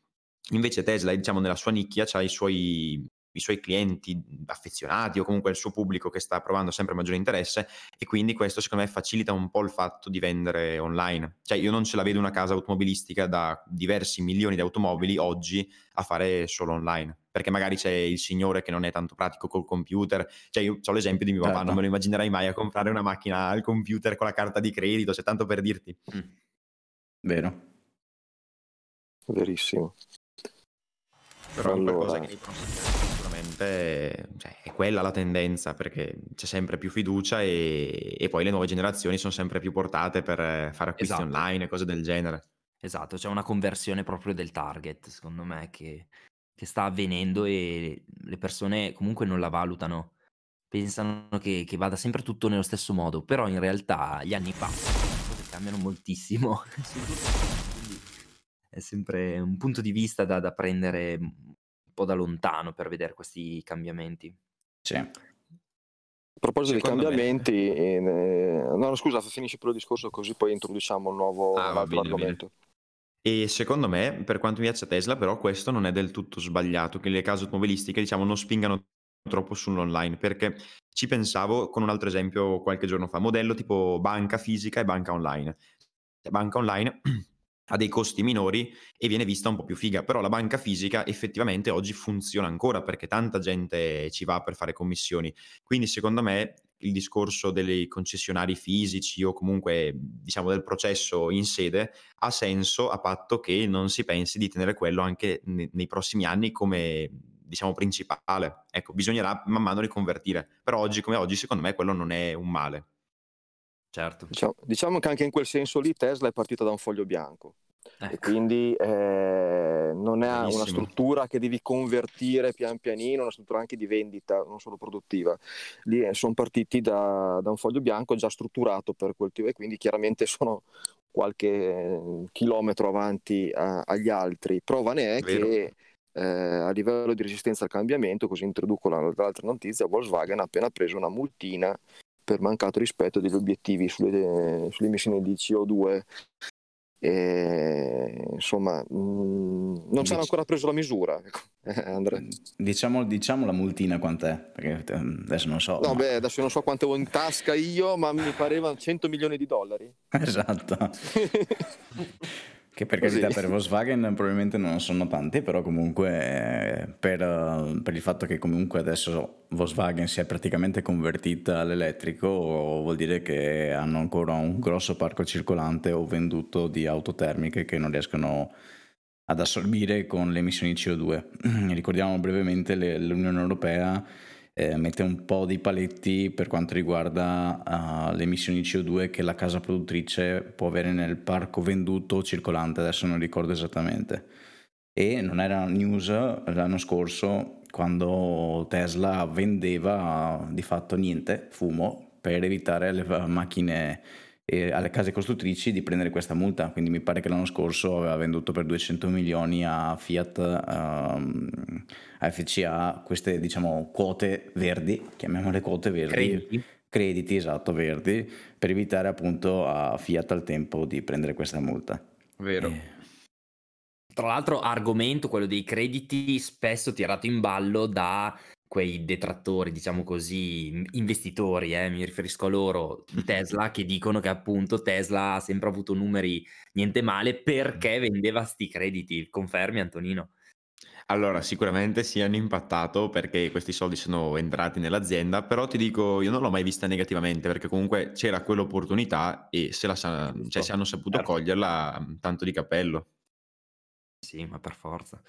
Invece Tesla, diciamo, nella sua nicchia, ha i suoi i suoi clienti affezionati o comunque il suo pubblico che sta provando sempre maggiore interesse e quindi questo secondo me facilita un po' il fatto di vendere online. Cioè io non ce la vedo una casa automobilistica da diversi milioni di automobili oggi a fare solo online, perché magari c'è il signore che non è tanto pratico col computer, cioè io ho l'esempio di mio certo. papà, non me lo immaginerei mai a comprare una macchina al computer con la carta di credito, cioè tanto per dirti. Mm. Vero. Verissimo. Però allora... è qualcosa che prossimi sicuramente cioè, è quella la tendenza perché c'è sempre più fiducia e, e, poi le nuove generazioni sono sempre più portate per fare acquisti esatto. online e cose del genere. Esatto, c'è una conversione proprio del target, secondo me, che, che sta avvenendo e le persone comunque non la valutano. Pensano che, che, vada sempre tutto nello stesso modo, però in realtà gli anni passano, cose cambiano moltissimo. è sempre un punto di vista da, da prendere po' da lontano per vedere questi cambiamenti. Sì. A proposito di cambiamenti, me... eh, no, scusa, finisci per il discorso così poi introduciamo un nuovo ah, bene, argomento. E secondo me, per quanto mi piace Tesla, però questo non è del tutto sbagliato, che le case automobilistiche diciamo non spingano troppo sull'online, perché ci pensavo con un altro esempio qualche giorno fa, modello tipo banca fisica e banca online. Banca online ha dei costi minori e viene vista un po' più figa, però la banca fisica effettivamente oggi funziona ancora perché tanta gente ci va per fare commissioni, quindi secondo me il discorso dei concessionari fisici o comunque diciamo del processo in sede ha senso a patto che non si pensi di tenere quello anche nei prossimi anni come diciamo principale. Ecco, bisognerà man mano riconvertire, però oggi come oggi secondo me quello non è un male. Certo. Diciamo, diciamo, che anche in quel senso lì Tesla è partita da un foglio bianco. Ecco. E quindi eh, non è Benissimo. una struttura che devi convertire pian pianino, una struttura anche di vendita, non solo produttiva. Lì eh, sono partiti da, da, un foglio bianco già strutturato per quel tipo e quindi chiaramente sono qualche eh, chilometro avanti a, agli altri. Prova ne è Vero. che eh, a livello di resistenza al cambiamento, così introduco l'altra notizia, Volkswagen ha appena preso una multina per mancato rispetto degli obiettivi sulle, sulle emissioni di CO2 e, insomma mh, mm, non ci hanno ancora preso la misura ecco, mm, diciamo, diciamo, la multina quant'è perché mm, adesso non so no ma... beh adesso non so quanto ho in tasca io ma mi pareva 100 milioni di dollari. Esatto Che per carità per Volkswagen probabilmente non sono tanti, però comunque eh, per, eh, per, il fatto che comunque adesso Volkswagen si è praticamente convertita all'elettrico vuol dire che hanno ancora un grosso parco circolante o venduto di auto termiche che non riescono ad assorbire con le emissioni CO2. Ricordiamo brevemente l'Unione Europea eh, mette un po' di paletti per quanto riguarda uh, le emissioni CO2 che la casa produttrice può avere nel parco venduto circolante, adesso non ricordo esattamente. E non era news l'anno scorso quando Tesla vendeva di fatto niente, fumo, per evitare le macchine e alle case costruttrici di prendere questa multa. Quindi mi pare che l'anno scorso aveva venduto per 200 milioni a Fiat, um, a FCA, queste diciamo quote verdi, chiamiamole quote verdi. Crediti. Crediti, esatto, verdi, per evitare appunto a Fiat al tempo di prendere questa multa. Vero. Eh, Tra l'altro, argomento quello dei crediti spesso tirato in ballo da quei detrattori, diciamo così, investitori, eh, mi riferisco a loro, Tesla, che dicono che appunto Tesla ha sempre avuto numeri niente male perché vendeva sti crediti. Confermi, Antonino? Allora, sicuramente sì, hanno impattato perché questi soldi sono entrati nell'azienda, però ti dico, io non l'ho mai vista negativamente perché comunque c'era quell'opportunità e se, la sa- cioè, se hanno saputo Certo. coglierla, tanto di cappello. Sì, ma per forza.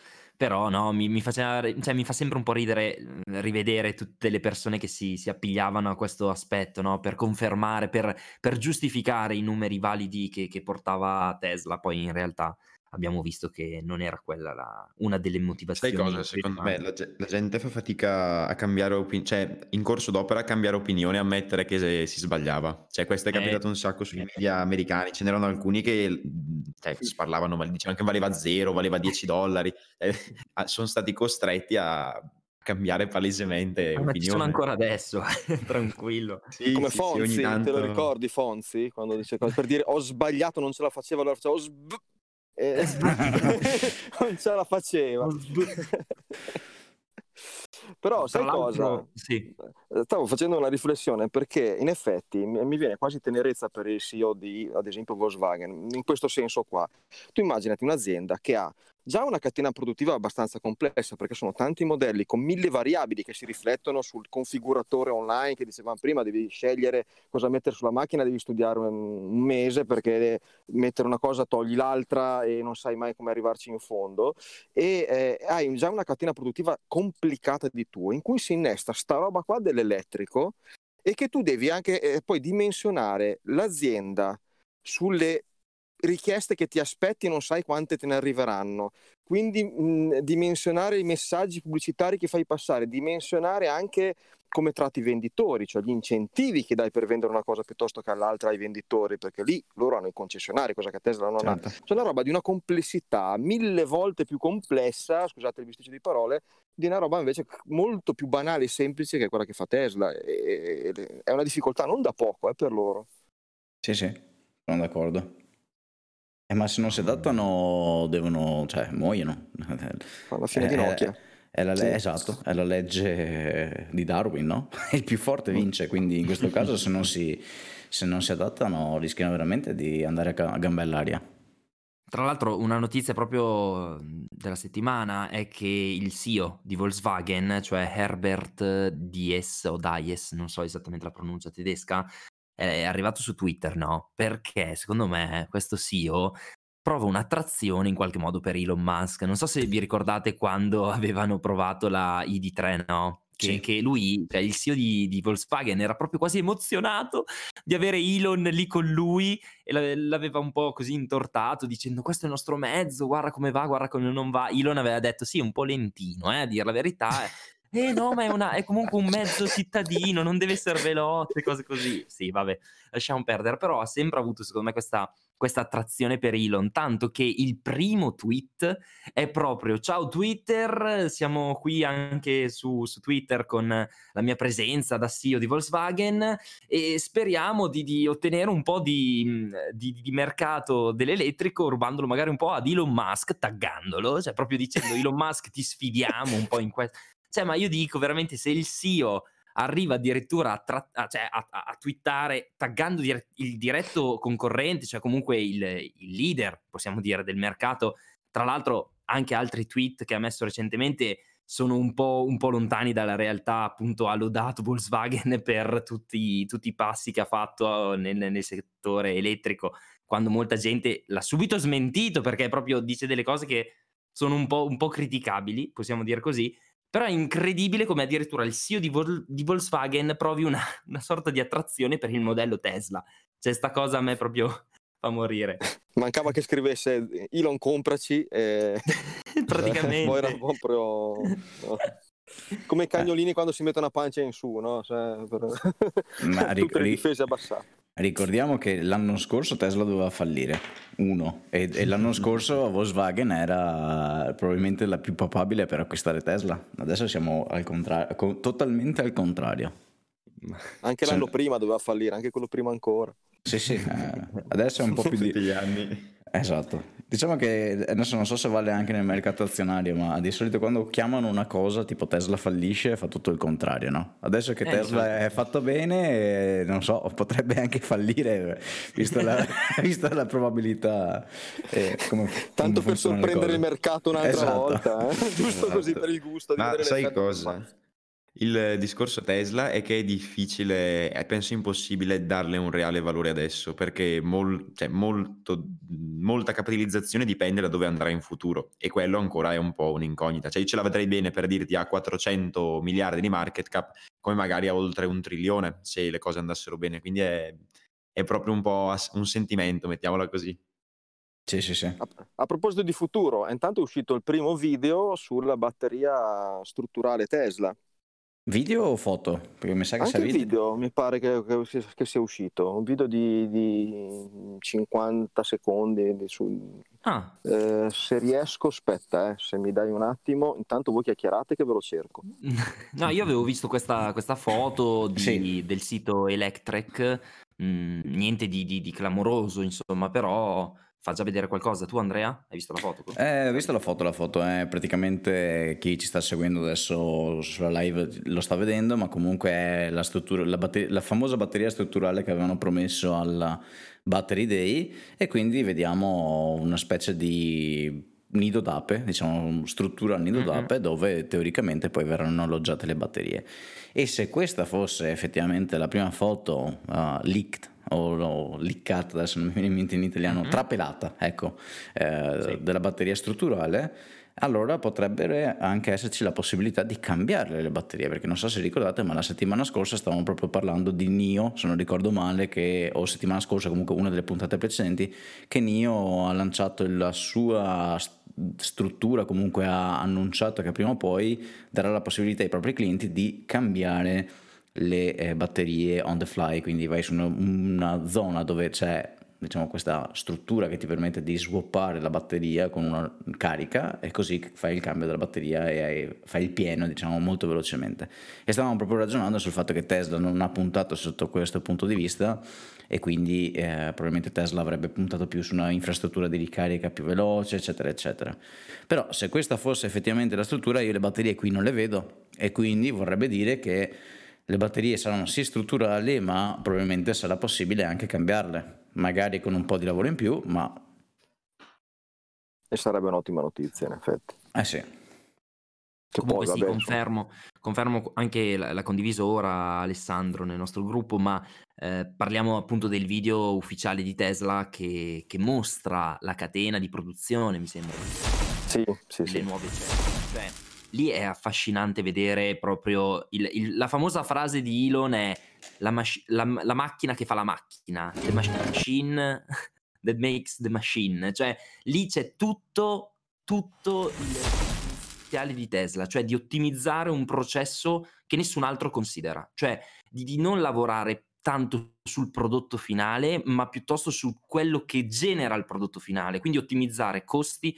Però no, mi, mi faceva, cioè, mi fa sempre un po' ridere mm, rivedere tutte le persone che si, si appigliavano a questo aspetto, no? Per confermare, per, per giustificare i numeri validi che, che portava Tesla. Poi in realtà abbiamo visto che non era quella la- una delle Sai motivazioni. cosa? Secondo me la, la gente fa fatica a cambiare opinione, cioè in corso d'opera a cambiare opinione e ammettere che se- si sbagliava. Cioè questo è Eh, capitato un sacco sui eh. media americani, ce n'erano alcuni che cioè, sparlavano, ma dicevano che valeva zero, valeva 10 dollari. Eh, sono stati costretti a cambiare palesemente Ah, ma ci sono ancora adesso, tranquillo. Sì, Come sì, sì, Fonzi, te tanto... lo ricordi Fonzi? Quando dice cose per dire ho sbagliato, non ce la faceva, allora ho sb... e- non ce la faceva. Però Tra sai cosa? sì. Stavo facendo una riflessione perché in effetti mi viene quasi tenerezza per il CEO di, ad esempio, Volkswagen, in questo senso qua. Tu immaginati un'azienda che ha già una catena produttiva abbastanza complessa perché sono tanti modelli con mille variabili che si riflettono sul configuratore online che dicevamo prima, devi scegliere cosa mettere sulla macchina, devi studiare un un mese perché mettere una cosa togli l'altra e non sai mai come arrivarci in fondo e eh, hai già una catena produttiva complicata di tuo in cui si innesta sta roba qua dell'elettrico e che tu devi anche eh, poi dimensionare l'azienda sulle richieste che ti aspetti non sai quante te ne arriveranno. Quindi mh, dimensionare i messaggi pubblicitari che fai passare, dimensionare anche come tratti i venditori, cioè gli incentivi che dai per vendere una cosa piuttosto che all'altra ai venditori, perché lì loro hanno i concessionari, cosa che Tesla non ha. certo. C'è una roba di una complessità mille volte più complessa, scusate il bisticcio di parole, di una roba invece molto più banale e semplice che quella che fa Tesla. E- e- è una difficoltà non da poco eh, per loro. Sì, sì, sono d'accordo. Eh, ma se non si adattano, devono, cioè, muoiono. Alla fine di Eh, Nokia. È la, le- Sì. Esatto, è la legge di Darwin, no? Il più forte vince, quindi in questo caso se non si, se non si adattano rischiano veramente di andare a gambe all'aria. Tra l'altro una notizia proprio della settimana è che il CEO di Volkswagen, cioè Herbert Dies o Dies, non so esattamente la pronuncia tedesca, è arrivato su Twitter, no? Perché secondo me questo CEO prova un'attrazione in qualche modo per Elon Musk. Non so se vi ricordate quando avevano provato la ID3, no? Che, Sì. che lui, cioè il CEO di, di Volkswagen, era proprio quasi emozionato di avere Elon lì con lui e la- l'aveva un po' così intortato dicendo questo è il nostro mezzo, guarda come va, guarda come non va. Elon aveva detto sì, un po' lentino, eh, a dire la verità. Eh, "Eh, no, ma è, una- è comunque un mezzo cittadino, non deve essere veloce, cose così. Sì, vabbè, lasciamo perdere, però ha sempre avuto secondo me questa, questa attrazione per Elon, tanto che il primo tweet è proprio ciao Twitter, siamo qui anche su, su Twitter con la mia presenza da CEO di Volkswagen e speriamo di, di ottenere un po' di, di- di mercato dell'elettrico rubandolo magari un po' ad Elon Musk, taggandolo, cioè proprio dicendo Elon Musk ti sfidiamo un po' in questo. Cioè, ma io dico veramente se il CEO arriva addirittura a, tra- a- cioè, a- a- twittare taggando dire- il diretto concorrente, cioè comunque il, il leader, possiamo dire, del mercato, tra l'altro anche altri tweet che ha messo recentemente sono un po', un po' lontani dalla realtà, appunto ha lodato Volkswagen per tutti, tutti i passi che ha fatto nel, nel settore elettrico, quando molta gente l'ha subito smentito perché proprio dice delle cose che sono un po', un po' criticabili, possiamo dire così, però è incredibile come addirittura il CEO di, Vol- di Volkswagen provi una, una sorta di attrazione per il modello Tesla. Cioè sta cosa a me proprio fa morire. Mancava che scrivesse Elon compraci e Praticamente. poi era proprio no. come i cagnolini quando si mettono a pancia in su, no? Cioè, per... Ma ri- tutte le ri- difese abbassate. Ricordiamo che l'anno scorso Tesla doveva fallire, uno, e, e l'anno scorso Volkswagen era probabilmente la più papabile per acquistare Tesla. Adesso siamo al contrario, totalmente al contrario. Anche l'anno cioè... prima doveva fallire, anche quello prima ancora. Sì, sì, eh, adesso è un po' più di... anni. Esatto. Diciamo che adesso non so se vale anche nel mercato azionario, ma di solito quando chiamano una cosa tipo Tesla fallisce fa tutto il contrario, no? Adesso che eh, Tesla esatto. è fatto bene, non so, potrebbe anche fallire, vista la, vista la probabilità. Eh, come, Tanto per sorprendere il mercato un'altra esatto. volta, eh? giusto esatto. così per il gusto. Di ma sai cosa? Il discorso Tesla è che è difficile, è penso impossibile darle un reale valore adesso, perché mol- cioè, molto, molta capitalizzazione dipende da dove andrà in futuro e quello ancora è un po' un'incognita. Cioè io ce la vedrei bene per dirti a 400 miliardi di market cap, come magari a oltre un trilione, se le cose andassero bene. Quindi è, è proprio un po' un sentimento, mettiamola così. Sì, sì, sì. A, a, proposito di futuro, intanto è uscito il primo video sulla batteria strutturale Tesla Video o foto? Perché mi sa che Anche sia video. video mi pare che, che, che, sia uscito, un video di, di 50 secondi. Di su, ah. eh, se riesco, aspetta, eh, se mi dai un attimo, intanto voi chiacchierate che ve lo cerco. no, io avevo visto questa, questa foto di, sì. del sito Electrek, mm, niente di, di, di clamoroso, insomma, però fa già vedere qualcosa. Tu Andrea, hai visto la foto? Eh, ho visto la foto, la foto è praticamente chi ci sta seguendo adesso sulla live lo sta vedendo, ma comunque è la, la, batter- la famosa batteria strutturale che avevano promesso alla Battery Day e quindi vediamo una specie di nido d'ape, diciamo struttura al nido mm-hmm. d'ape dove teoricamente poi verranno alloggiate le batterie. E se questa fosse effettivamente la prima foto uh, leaked o, o liccata, adesso non mi viene in mente in italiano, mm-hmm. trapelata, ecco, eh, sì. della batteria strutturale, allora potrebbe anche esserci la possibilità di cambiarle le batterie, perché non so se ricordate, ma la settimana scorsa stavamo proprio parlando di NIO, se non ricordo male, che, o settimana scorsa comunque una delle puntate precedenti, che NIO ha lanciato la sua struttura, comunque ha annunciato che prima o poi darà la possibilità ai propri clienti di cambiare le eh, batterie on the fly, quindi vai su una, una zona dove c'è diciamo, questa struttura che ti permette di swappare la batteria con una carica e così fai il cambio della batteria e fai il pieno diciamo, molto velocemente. E stavamo proprio ragionando sul fatto che Tesla non ha puntato sotto questo punto di vista e quindi eh, probabilmente Tesla avrebbe puntato più su una infrastruttura di ricarica più veloce, eccetera, eccetera. Però se questa fosse effettivamente la struttura, io le batterie qui non le vedo e quindi vorrebbe dire che le batterie saranno sì strutturali, ma probabilmente sarà possibile anche cambiarle, magari con un po' di lavoro in più, ma... E sarebbe un'ottima notizia, in effetti. Eh sì. Che Comunque poi, sì, vabbè, confermo, confermo anche l'ha condiviso ora Alessandro nel nostro gruppo, ma eh, parliamo appunto del video ufficiale di Tesla che, che, mostra la catena di produzione, mi sembra. Sì, sì, le sì. nuove celle. Cioè, lì è affascinante vedere proprio il, il, la famosa frase di Elon è la, mac- la, la, macchina che fa la macchina, the machine that makes the machine, cioè lì c'è tutto, tutto il potenziale di Tesla, cioè di ottimizzare un processo che nessun altro considera, cioè di, di non lavorare tanto sul prodotto finale, ma piuttosto su quello che genera il prodotto finale, quindi ottimizzare costi,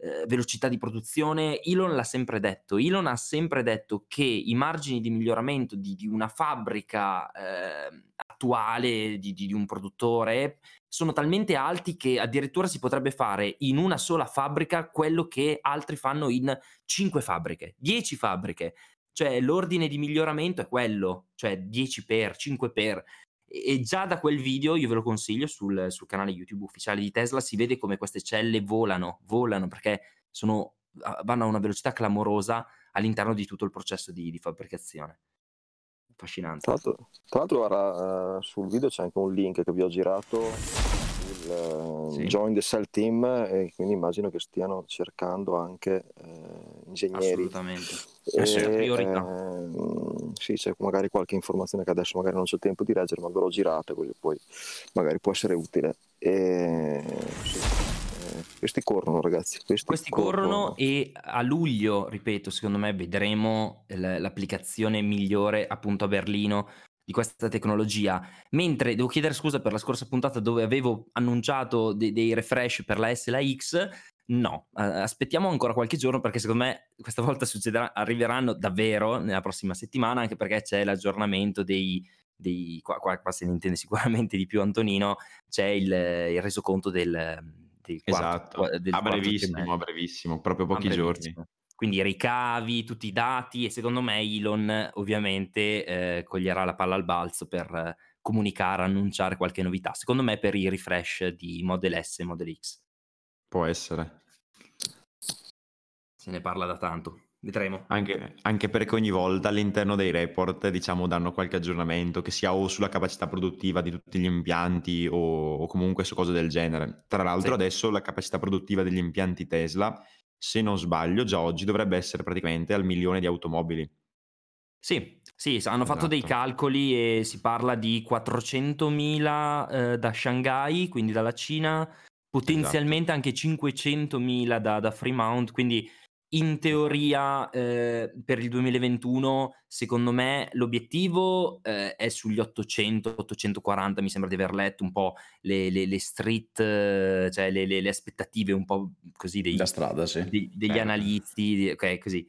eh, velocità di produzione. Elon l'ha sempre detto, Elon ha sempre detto che i margini di miglioramento di, di una fabbrica eh, attuale, di, di, un produttore, sono talmente alti che addirittura si potrebbe fare in una sola fabbrica quello che altri fanno in cinque fabbriche, dieci fabbriche. Cioè l'ordine di miglioramento è quello, cioè 10 per, 5 per e già da quel video, io ve lo consiglio, sul, sul, canale YouTube ufficiale di Tesla si vede come queste celle volano, volano perché sono, vanno a una velocità clamorosa all'interno di tutto il processo di, di fabbricazione. Affascinante. Tra l'altro, tra l'altro guarda, uh, sul video c'è anche un link che vi ho girato il sì. Join the Cell Team e quindi immagino che stiano cercando anche eh, ingegneri. Assolutamente. E, eh, sì, c'è magari qualche informazione che adesso magari non c'è tempo di leggere, ma ve l'ho girata così poi magari può essere utile. E, sì. Eh, questi corrono ragazzi. Questi, questi corrono. corrono. e a luglio, ripeto, secondo me vedremo l'applicazione migliore appunto a Berlino di questa tecnologia. Mentre devo chiedere scusa per la scorsa puntata dove avevo annunciato de- dei refresh per la S e la X. No, aspettiamo ancora qualche giorno perché secondo me questa volta succederà, arriveranno davvero nella prossima settimana, anche perché c'è l'aggiornamento dei, dei qua, qua, qua, se ne intende sicuramente di più Antonino, c'è il, il resoconto del, del quarto, esatto. del a brevissimo, a brevissimo, proprio pochi giorni. Quindi ricavi, tutti i dati e secondo me Elon ovviamente eh, coglierà la palla al balzo per eh, comunicare, annunciare qualche novità. Secondo me per i refresh di Model S e Model X. Può essere. Se ne parla da tanto. Vedremo. Anche, anche, perché ogni volta all'interno dei report diciamo danno qualche aggiornamento che sia o sulla capacità produttiva di tutti gli impianti o, o comunque su cose del genere. Tra l'altro sì. adesso la capacità produttiva degli impianti Tesla, se non sbaglio, già oggi dovrebbe essere praticamente al milione di automobili. Sì, sì, hanno fatto esatto. dei calcoli e si parla di 400.000 eh, da Shanghai, quindi dalla Cina, potenzialmente esatto. anche 500.000 da, da Fremont, quindi in teoria eh, per il 2021 secondo me l'obiettivo eh, è sugli 800-840 mi sembra di aver letto un po' le, le, le street eh, cioè le, le, aspettative un po' così dei, strada, sì. dei, degli certo. analisti ok così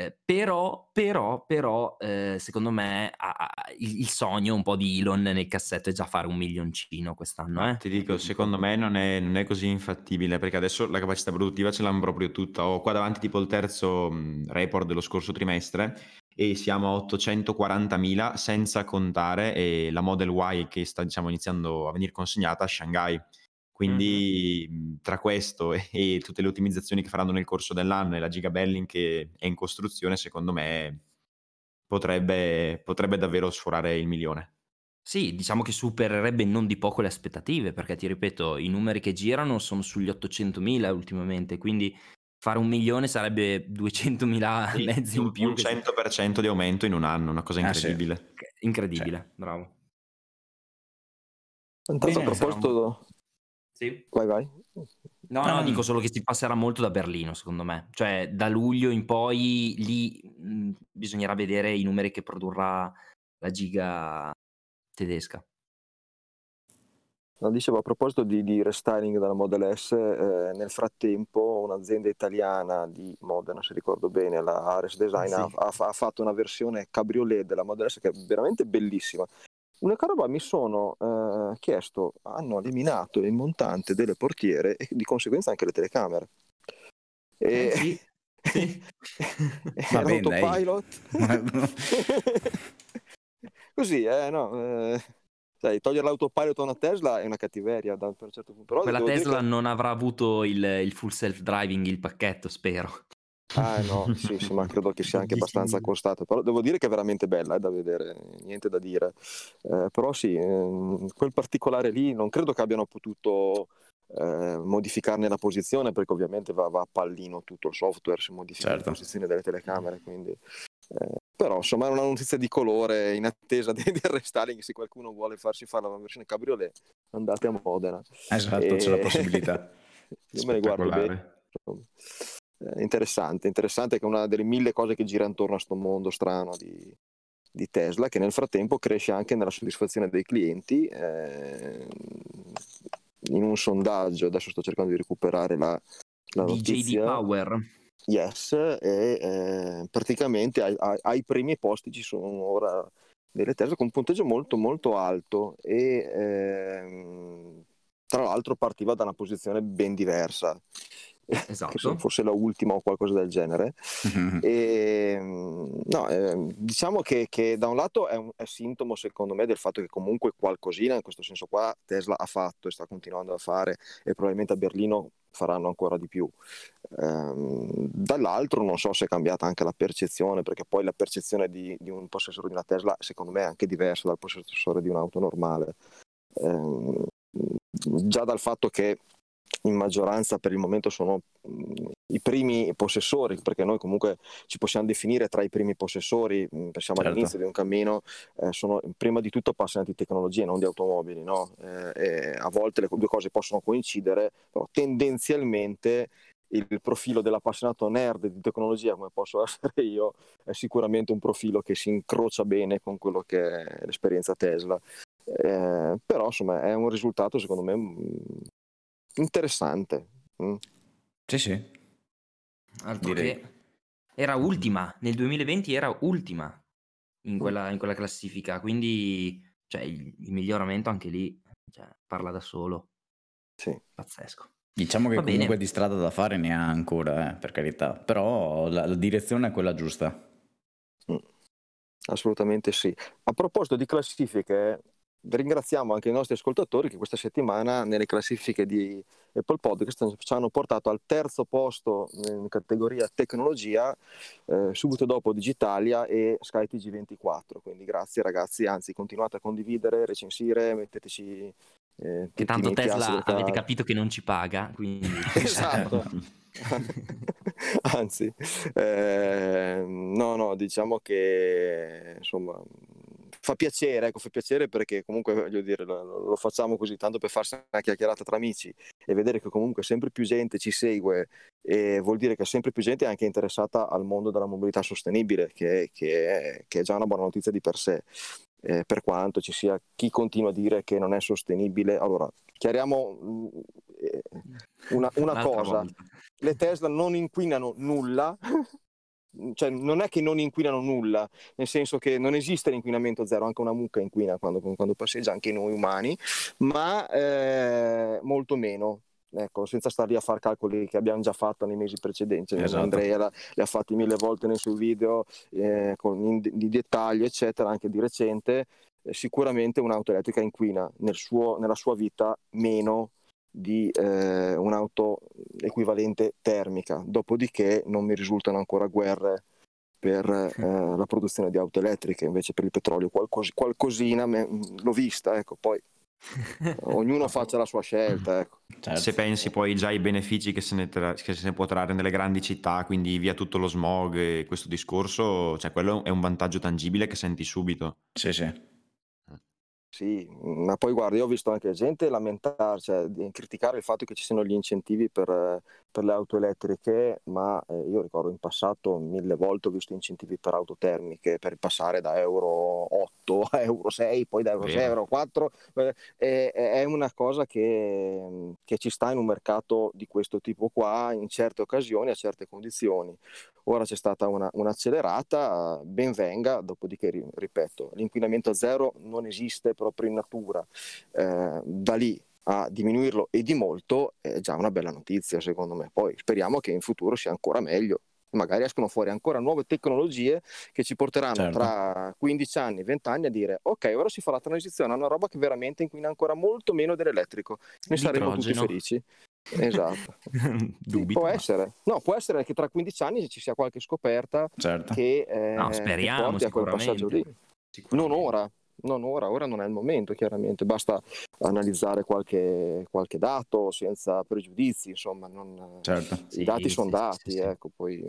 eh, però, però, però, eh, secondo me ha, ha, il, sogno un po' di Elon nel cassetto è già fare un milioncino quest'anno. Eh? Ti dico, secondo me non è, non è, così infattibile perché adesso la capacità produttiva ce l'hanno proprio tutta. Ho qua davanti tipo il terzo report dello scorso trimestre e siamo a 840.000 senza contare eh, la Model Y che sta diciamo, iniziando a venire consegnata a Shanghai. Quindi mm-hmm. tra questo e, e, tutte le ottimizzazioni che faranno nel corso dell'anno e la gigabelling che è in costruzione, secondo me potrebbe, potrebbe davvero sforare il milione. Sì, diciamo che supererebbe non di poco le aspettative, perché ti ripeto, i numeri che girano sono sugli 800.000 ultimamente, quindi fare un milione sarebbe 200.000 sì, mezzi in più. Un 100% che... di aumento in un anno, una cosa incredibile. Ah, sì. Incredibile, cioè. bravo. Intanto a proposito, sì. Vai, vai. No, no, dico solo che si passerà molto da Berlino, secondo me. Cioè, da luglio in poi lì mh, bisognerà vedere i numeri che produrrà la giga tedesca. No, dicevo a proposito di, di restyling della Model S, eh, nel frattempo un'azienda italiana di Modena, se ricordo bene, la Ares Design, sì. ha, ha, ha, fatto una versione cabriolet della Model S che è veramente bellissima. Un'unica roba mi sono eh, chiesto, hanno eliminato il montante delle portiere e di conseguenza anche le telecamere. E... Eh sì. sì. l'autopilot. Così, eh, no. Eh, sai, togliere l'autopilot a una Tesla è una cattiveria da un certo punto. Però Quella Tesla che... non avrà avuto il, il full self-driving, il pacchetto, spero. Ah no, sì, sì, ma credo che sia anche abbastanza costato, però devo dire che è veramente bella, è eh, da vedere, niente da dire. Eh, però sì, eh, quel particolare lì non credo che abbiano potuto eh, modificarne la posizione perché ovviamente va, va, a pallino tutto il software, si modifica certo. la posizione delle telecamere, quindi... Eh, però insomma è una notizia di colore in attesa del restyling, se qualcuno vuole farsi fare la versione cabriolet andate a Modena. Esatto, e... c'è la possibilità. Io me ne guardo bene eh, interessante, interessante che è una delle mille cose che gira intorno a questo mondo strano di, di, Tesla, che nel frattempo cresce anche nella soddisfazione dei clienti. Eh, in un sondaggio, adesso sto cercando di recuperare la, la notizia. JD Power. Yes, e eh, praticamente ai, ai, ai, primi posti ci sono ora delle Tesla con un punteggio molto molto alto e ehm, tra l'altro partiva da una posizione ben diversa esatto. forse la ultima o qualcosa del genere. Mm-hmm. E, no, eh, diciamo che, che, da un lato è, un, è, sintomo secondo me del fatto che comunque qualcosina in questo senso qua Tesla ha fatto e sta continuando a fare e probabilmente a Berlino faranno ancora di più. Ehm, dall'altro non so se è cambiata anche la percezione, perché poi la percezione di, di, un possessore di una Tesla secondo me è anche diversa dal possessore di un'auto normale. Ehm, già dal fatto che in maggioranza per il momento sono mh, i primi possessori, perché noi comunque ci possiamo definire tra i primi possessori, mh, pensiamo certo. all'inizio di un cammino, eh, sono prima di tutto appassionati di tecnologie, non di automobili, no? eh, a volte le due cose possono coincidere, però tendenzialmente il profilo dell'appassionato nerd di tecnologia come posso essere io è sicuramente un profilo che si incrocia bene con quello che è l'esperienza Tesla. Eh, però insomma è un risultato secondo me mm, interessante. Mm. Sì, sì. Altro che era ultima, nel 2020 era ultima in quella, in quella classifica, quindi cioè, il, il miglioramento anche lì cioè, parla da solo. Sì. Pazzesco. Diciamo che Va comunque bene. di strada da fare ne ha ancora, eh, per carità, però la, la direzione è quella giusta. Mm. Assolutamente sì. A proposito di classifiche, ringraziamo anche i nostri ascoltatori che questa settimana nelle classifiche di Apple Podcast ci hanno portato al terzo posto in categoria tecnologia, eh, subito dopo Digitalia e SkyTG24. Quindi grazie ragazzi, anzi continuate a condividere, recensire, metteteci... Eh, Che tanto Tesla perché- avete capito che non ci paga, quindi... Esatto. Anzi, eh, no, no, diciamo che insomma fa piacere, ecco, fa piacere perché comunque voglio dire, lo, lo facciamo così tanto per farsi una chiacchierata tra amici e vedere che comunque sempre più gente ci segue e vuol dire che sempre più gente è anche interessata al mondo della mobilità sostenibile, che, che è, che è già una buona notizia di per sé. Eh, per quanto ci sia chi continua a dire che non è sostenibile, allora chiariamo eh, una, una cosa, volta. le Tesla non inquinano nulla, cioè non è che non inquinano nulla, nel senso che non esiste l'inquinamento zero, anche una mucca inquina quando, quando passeggia, anche noi umani, ma eh, molto meno. Ecco, senza star lì a fare calcoli che abbiamo già fatto nei mesi precedenti. Esatto. Andrea li ha fatti mille volte nei suoi video eh, con in- di dettaglio, eccetera, anche di recente. Eh, sicuramente un'auto elettrica inquina nel suo- nella sua vita meno di eh, un'auto equivalente termica. Dopodiché non mi risultano ancora guerre per eh, la produzione di auto elettriche, invece per il petrolio qualcos- qualcosina me- l'ho vista, ecco, poi ognuno faccia la sua scelta, ecco. Certo. Se pensi poi già ai benefici che se, ne tra- che se ne può trarre nelle grandi città, quindi via tutto lo smog e questo discorso, cioè quello è un vantaggio tangibile che senti subito. Sì, sì. Sì, ma poi guarda, io ho visto anche gente lamentarsi, cioè, criticare il fatto che ci siano gli incentivi per, eh, per le auto elettriche, ma eh, io ricordo in passato mille volte ho visto incentivi per auto termiche per passare da euro 8 a euro 6, poi da euro 6 a euro 4. eh, è, è una cosa che, che ci sta in un mercato di questo tipo qua, in certe occasioni, a certe condizioni. Ora c'è stata una, un'accelerata, ben venga, dopodiché, ri- ripeto, l'inquinamento zero non esiste proprio in natura. Eh, da lì a diminuirlo e di molto è già una bella notizia, secondo me. Poi speriamo che in futuro sia ancora meglio. Magari escono fuori ancora nuove tecnologie che ci porteranno Certo. tra 15 anni, 20 anni a dire ok, ora si fa la transizione a una roba che veramente inquina ancora molto meno dell'elettrico. Ne saremo tutti felici. Esatto. Dubito. può ma- essere. No, può essere che tra 15 anni ci sia qualche scoperta Certo. che, eh, No, speriamo porti a quel passaggio lì. Non ora, non ora, ora non è il momento, chiaramente. Basta analizzare qualche, qualche dato senza pregiudizi, insomma. non- Certo. I Sì, dati sì, sono sì, dati, sì, sì. ecco, poi...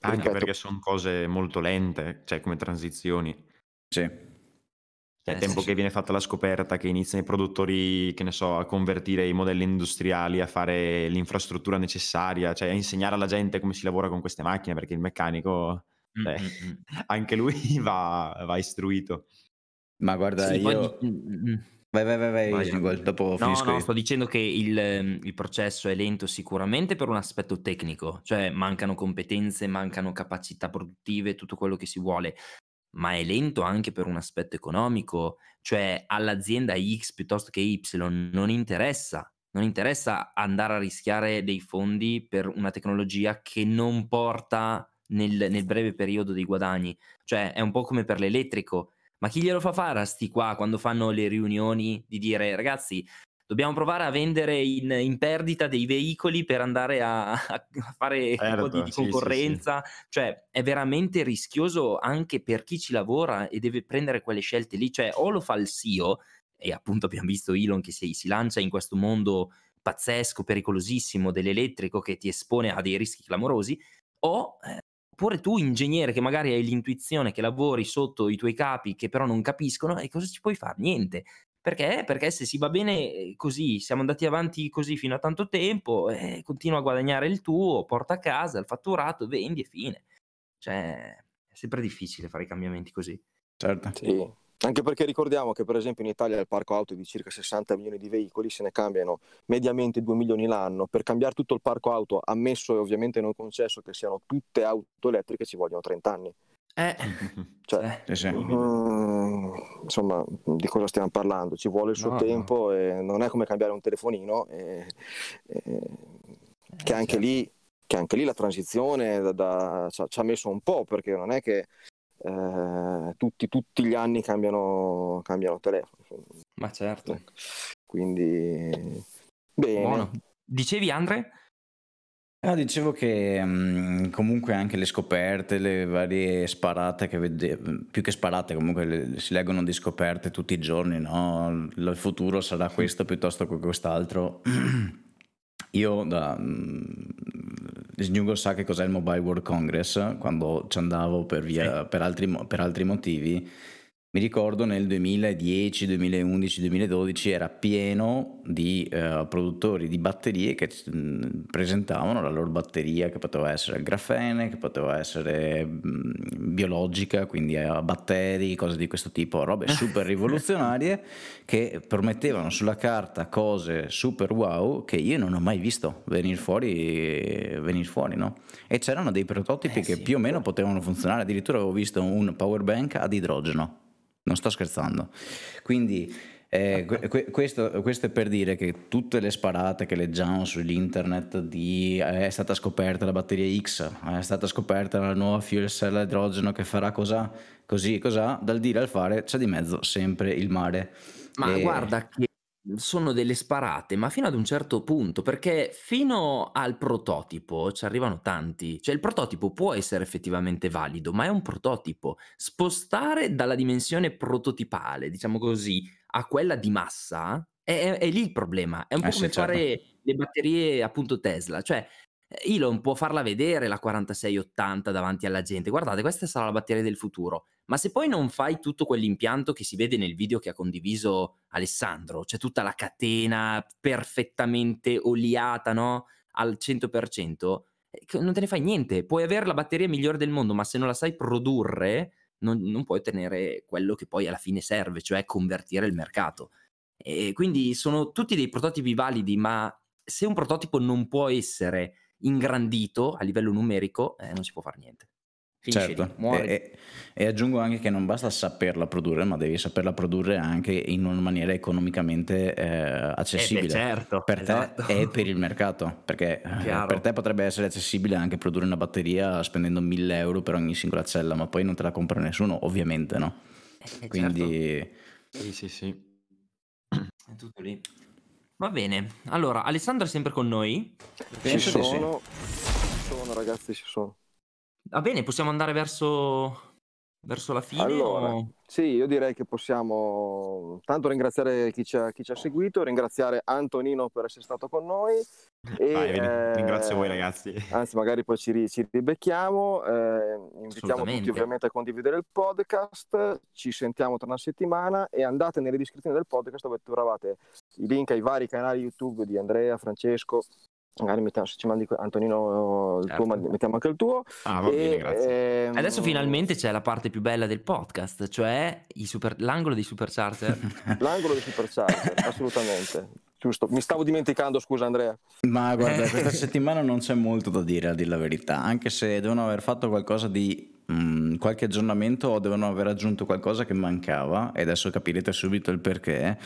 Anche ripeto, perché sono cose molto lente, cioè come transizioni. Sì. È Eh, tempo sì. che viene fatta la scoperta, che iniziano i produttori, che ne so, a convertire i modelli industriali, a fare l'infrastruttura necessaria, cioè a insegnare alla gente come si lavora con queste macchine, perché il meccanico, Mm, cioè, mm, mm. anche lui va, va istruito. Ma guarda, Sì, io... di- mm, mm. Vai, vai, vai, vai, Vai, Jingle, dopo No, no, io. sto dicendo che il, il processo è lento sicuramente per un aspetto tecnico, cioè mancano competenze, mancano capacità produttive, tutto quello che si vuole, ma è lento anche per un aspetto economico, cioè all'azienda X piuttosto che Y non interessa, non interessa andare a rischiare dei fondi per una tecnologia che non porta nel, nel breve periodo dei guadagni, cioè è un po' come per l'elettrico. Ma chi glielo fa fare a sti qua quando fanno le riunioni di dire ragazzi dobbiamo provare a vendere in, in perdita dei veicoli per andare a, a fare un po' Certo, di, di sì, sì, sì. concorrenza? Cioè è veramente rischioso anche per chi ci lavora e deve prendere quelle scelte lì. Cioè o lo fa il CEO e appunto abbiamo visto Elon che si, si lancia in questo mondo pazzesco, pericolosissimo dell'elettrico che ti espone a dei rischi clamorosi o... Oppure tu, ingegnere, che magari hai l'intuizione che lavori sotto i tuoi capi, che però non capiscono, e cosa ci puoi fare? Niente. Perché? Perché se si va bene eh, così, siamo andati avanti così fino a tanto tempo, eh, continua a guadagnare il tuo, porta a casa il fatturato, vendi e fine. Cioè, è sempre difficile fare i cambiamenti così. Certo. Sì, anche perché ricordiamo che per esempio in Italia il parco auto è di circa 60 milioni di veicoli, se ne cambiano mediamente 2 milioni l'anno. Per cambiare tutto il parco auto, ammesso e ovviamente non concesso che siano tutte auto elettriche, ci vogliono 30 anni. Eh, Cioè, eh, Sì, mm, insomma, di cosa stiamo parlando? Ci vuole il suo No, no. tempo e non è come cambiare un telefonino. e- e- che Eh, anche certo. lì che anche lì la transizione da- da- ci ha messo un po' perché non è che eh, tutti, tutti gli anni cambiano, cambiano telefono. Ma certo. Quindi, bene. Buono. Dicevi Andre? Ah, dicevo che mm, comunque anche le scoperte, le varie sparate che vede, più che sparate, comunque le- si leggono di scoperte tutti i giorni, no? Il futuro sarà questo piuttosto che quest'altro. Io da mm, Snugo sa che cos'è il Mobile World Congress quando ci andavo per, via, per, altri, per altri motivi. Mi ricordo nel 2010, 2011, 2012 era pieno di eh, produttori di batterie che mh, presentavano la loro batteria che poteva essere grafene, che poteva essere mh, biologica, quindi a batteri, cose di questo tipo, robe super rivoluzionarie che promettevano sulla carta cose super wow che io non ho mai visto venire fuori, venire fuori no? E c'erano dei prototipi Eh, che sì. più o meno potevano funzionare, addirittura avevo visto un power bank ad idrogeno. Non sto scherzando. Quindi eh, que- que- questo, questo è per dire che tutte le sparate che leggiamo sull'internet di eh, è stata scoperta la batteria X, è stata scoperta la nuova fuel cell a idrogeno che farà cos'ha, così, cos'ha, dal dire al fare c'è di mezzo sempre il mare. Ma E- guarda che sono delle sparate, ma fino ad un certo punto, perché fino al prototipo ci arrivano tanti. Cioè il prototipo può essere effettivamente valido, ma è un prototipo. Spostare dalla dimensione prototipale, diciamo così, a quella di massa, è, è- è lì il problema. È un po' Eh sì, come certo. fare le batterie appunto Tesla. Cioè Elon può farla vedere la 4680 davanti alla gente. Guardate, questa sarà la batteria del futuro. Ma se poi non fai tutto quell'impianto che si vede nel video che ha condiviso Alessandro, c'è tutta la catena perfettamente oliata, no? Al 100%, eh, non te ne fai niente. Puoi avere la batteria migliore del mondo, ma se non la sai produrre, non, non puoi ottenere quello che poi alla fine serve, cioè convertire il mercato. E quindi sono tutti dei prototipi validi, ma se un prototipo non può essere ingrandito a livello numerico, eh, non si può fare niente. Finisce Certo, lì, muore. e, e- aggiungo anche che non basta saperla produrre, ma devi saperla produrre anche in una maniera economicamente eh, accessibile. Eh beh, certo, per esatto. te e per il mercato, perché eh, Chiaro. per te potrebbe essere accessibile anche produrre una batteria spendendo 1000 euro per ogni singola cella, ma poi non te la compra nessuno, ovviamente, no? Eh, Quindi Sì, sì, sì. certo, è tutto lì. Va bene, allora Alessandro è sempre con noi. Ci di sì. sono, ci sono ragazzi, ci sono. Va bene, possiamo andare verso, verso la fine? Allora, o- sì, io direi che possiamo tanto ringraziare chi ci ha, chi ci ha seguito, ringraziare Antonino per essere stato con noi. E, Vai, eh, ringrazio voi ragazzi. Anzi, magari poi ci, ci ribecchiamo. eh, invitiamo tutti ovviamente a condividere il podcast. Ci sentiamo tra una settimana e andate nelle descrizioni del podcast dove trovate i link ai vari canali YouTube di Andrea, Francesco. Magari mettiamo, se ci mandi Antonino il Certo. tuo, mettiamo anche il tuo. Ah, va bene, E, grazie. ehm, Adesso finalmente c'è la parte più bella del podcast, cioè i super- l'angolo dei supercharger. L'angolo di Supercharger, assolutamente. Giusto, mi stavo dimenticando, scusa Andrea. Ma guarda, questa settimana non c'è molto da dire, a dire la verità, anche se devono aver fatto qualcosa di mm, qualche aggiornamento devono aver aggiunto qualcosa che mancava e adesso capirete subito il perché.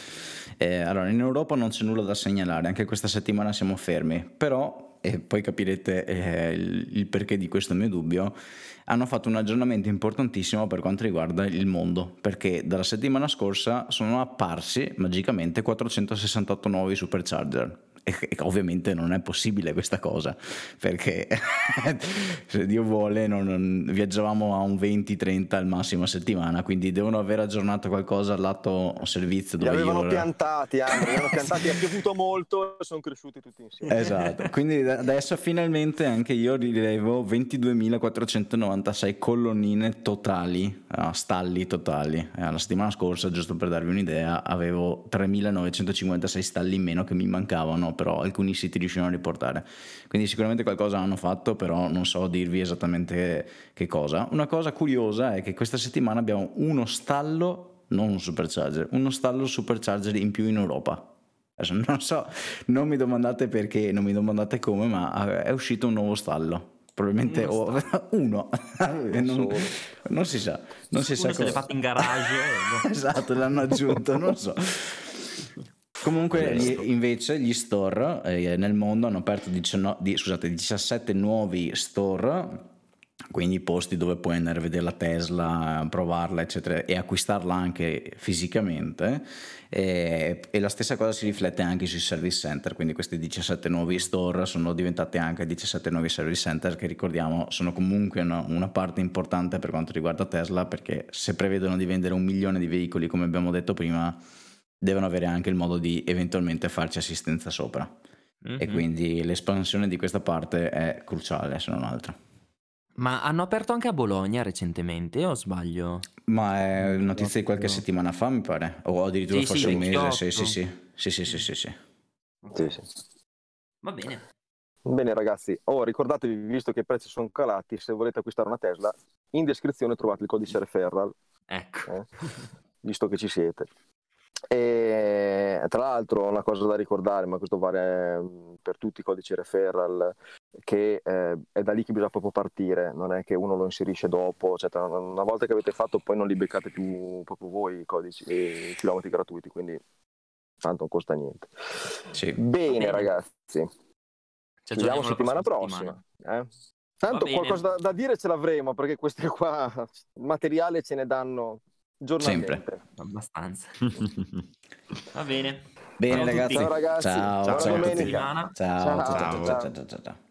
Eh, allora, in Europa non c'è nulla da segnalare, anche questa settimana siamo fermi, però, e poi capirete eh, il perché di questo mio dubbio, hanno fatto un aggiornamento importantissimo per quanto riguarda il mondo, perché dalla settimana scorsa sono apparsi magicamente 468 nuovi supercharger E, ovviamente non è possibile questa cosa, perché se Dio vuole non, non, viaggiavamo a un 20-30 al massimo a settimana, quindi devono aver aggiornato qualcosa al lato servizio. Dove Li avevano io... piantati, Andrea, li avevano piantati, è piovuto molto e sono cresciuti tutti insieme. Esatto, quindi adesso finalmente anche io rilevo 22.496 colonnine totali, uh, stalli totali. Eh, la settimana scorsa, giusto per darvi un'idea, avevo 3.956 stalli in meno che mi mancavano però alcuni siti riuscivano a riportare. Quindi sicuramente qualcosa hanno fatto, però non so dirvi esattamente che cosa. Una cosa curiosa è che questa settimana abbiamo uno stallo, non un supercharger, uno stallo supercharger in più in Europa. Adesso non so, non mi domandate perché, non mi domandate come, ma è uscito un nuovo stallo probabilmente uno, uno. non, non, si sa non si uno sa se l'è fatto in garage esatto l'hanno aggiunto non so Comunque gli, invece gli store eh, nel mondo hanno aperto 19, di, scusate, 17 nuovi store, quindi posti dove puoi andare a vedere la Tesla, provarla eccetera e acquistarla anche fisicamente. E, e, la stessa cosa si riflette anche sui service center, quindi questi 17 nuovi store sono diventati anche 17 nuovi service center che ricordiamo sono comunque una, una parte importante per quanto riguarda Tesla perché se prevedono di vendere un milione di veicoli come abbiamo detto prima devono avere anche il modo di eventualmente farci assistenza sopra. Mm-hmm. E mhm. quindi l'espansione di questa parte è cruciale, se non altro. Ma hanno aperto anche a Bologna recentemente, o sbaglio? Ma è notizia di qualche settimana fa, mi pare. O addirittura sì, forse sì, un mese. Sì, sì, sì. Sì, sì, sì, sì, sì. sì, sì. Va bene. Bene ragazzi, oh, ricordatevi, visto che i prezzi sono calati, se volete acquistare una Tesla, in descrizione trovate il codice referral. Ecco. Eh? Visto che ci siete. E tra l'altro una cosa da ricordare, ma questo vale mm, per tutti i codici referral, che eh, è da lì che bisogna proprio partire, non è che uno lo inserisce dopo, cioè, una volta che avete fatto poi non li beccate più proprio voi i codici e i chilometri gratuiti, quindi tanto non costa niente. Sì. Bene, Bene, ragazzi, ci vediamo settimana prossima. Eh? Tanto qualcosa da, da, dire ce l'avremo perché queste qua, materiale ce ne danno giornalmente. Sempre. Abbastanza. Va bene. Bene ragazzi. Ciao ragazzi. Ciao, ciao, ciao, ciao, ciao, ciao, ciao, ciao, ciao, ciao.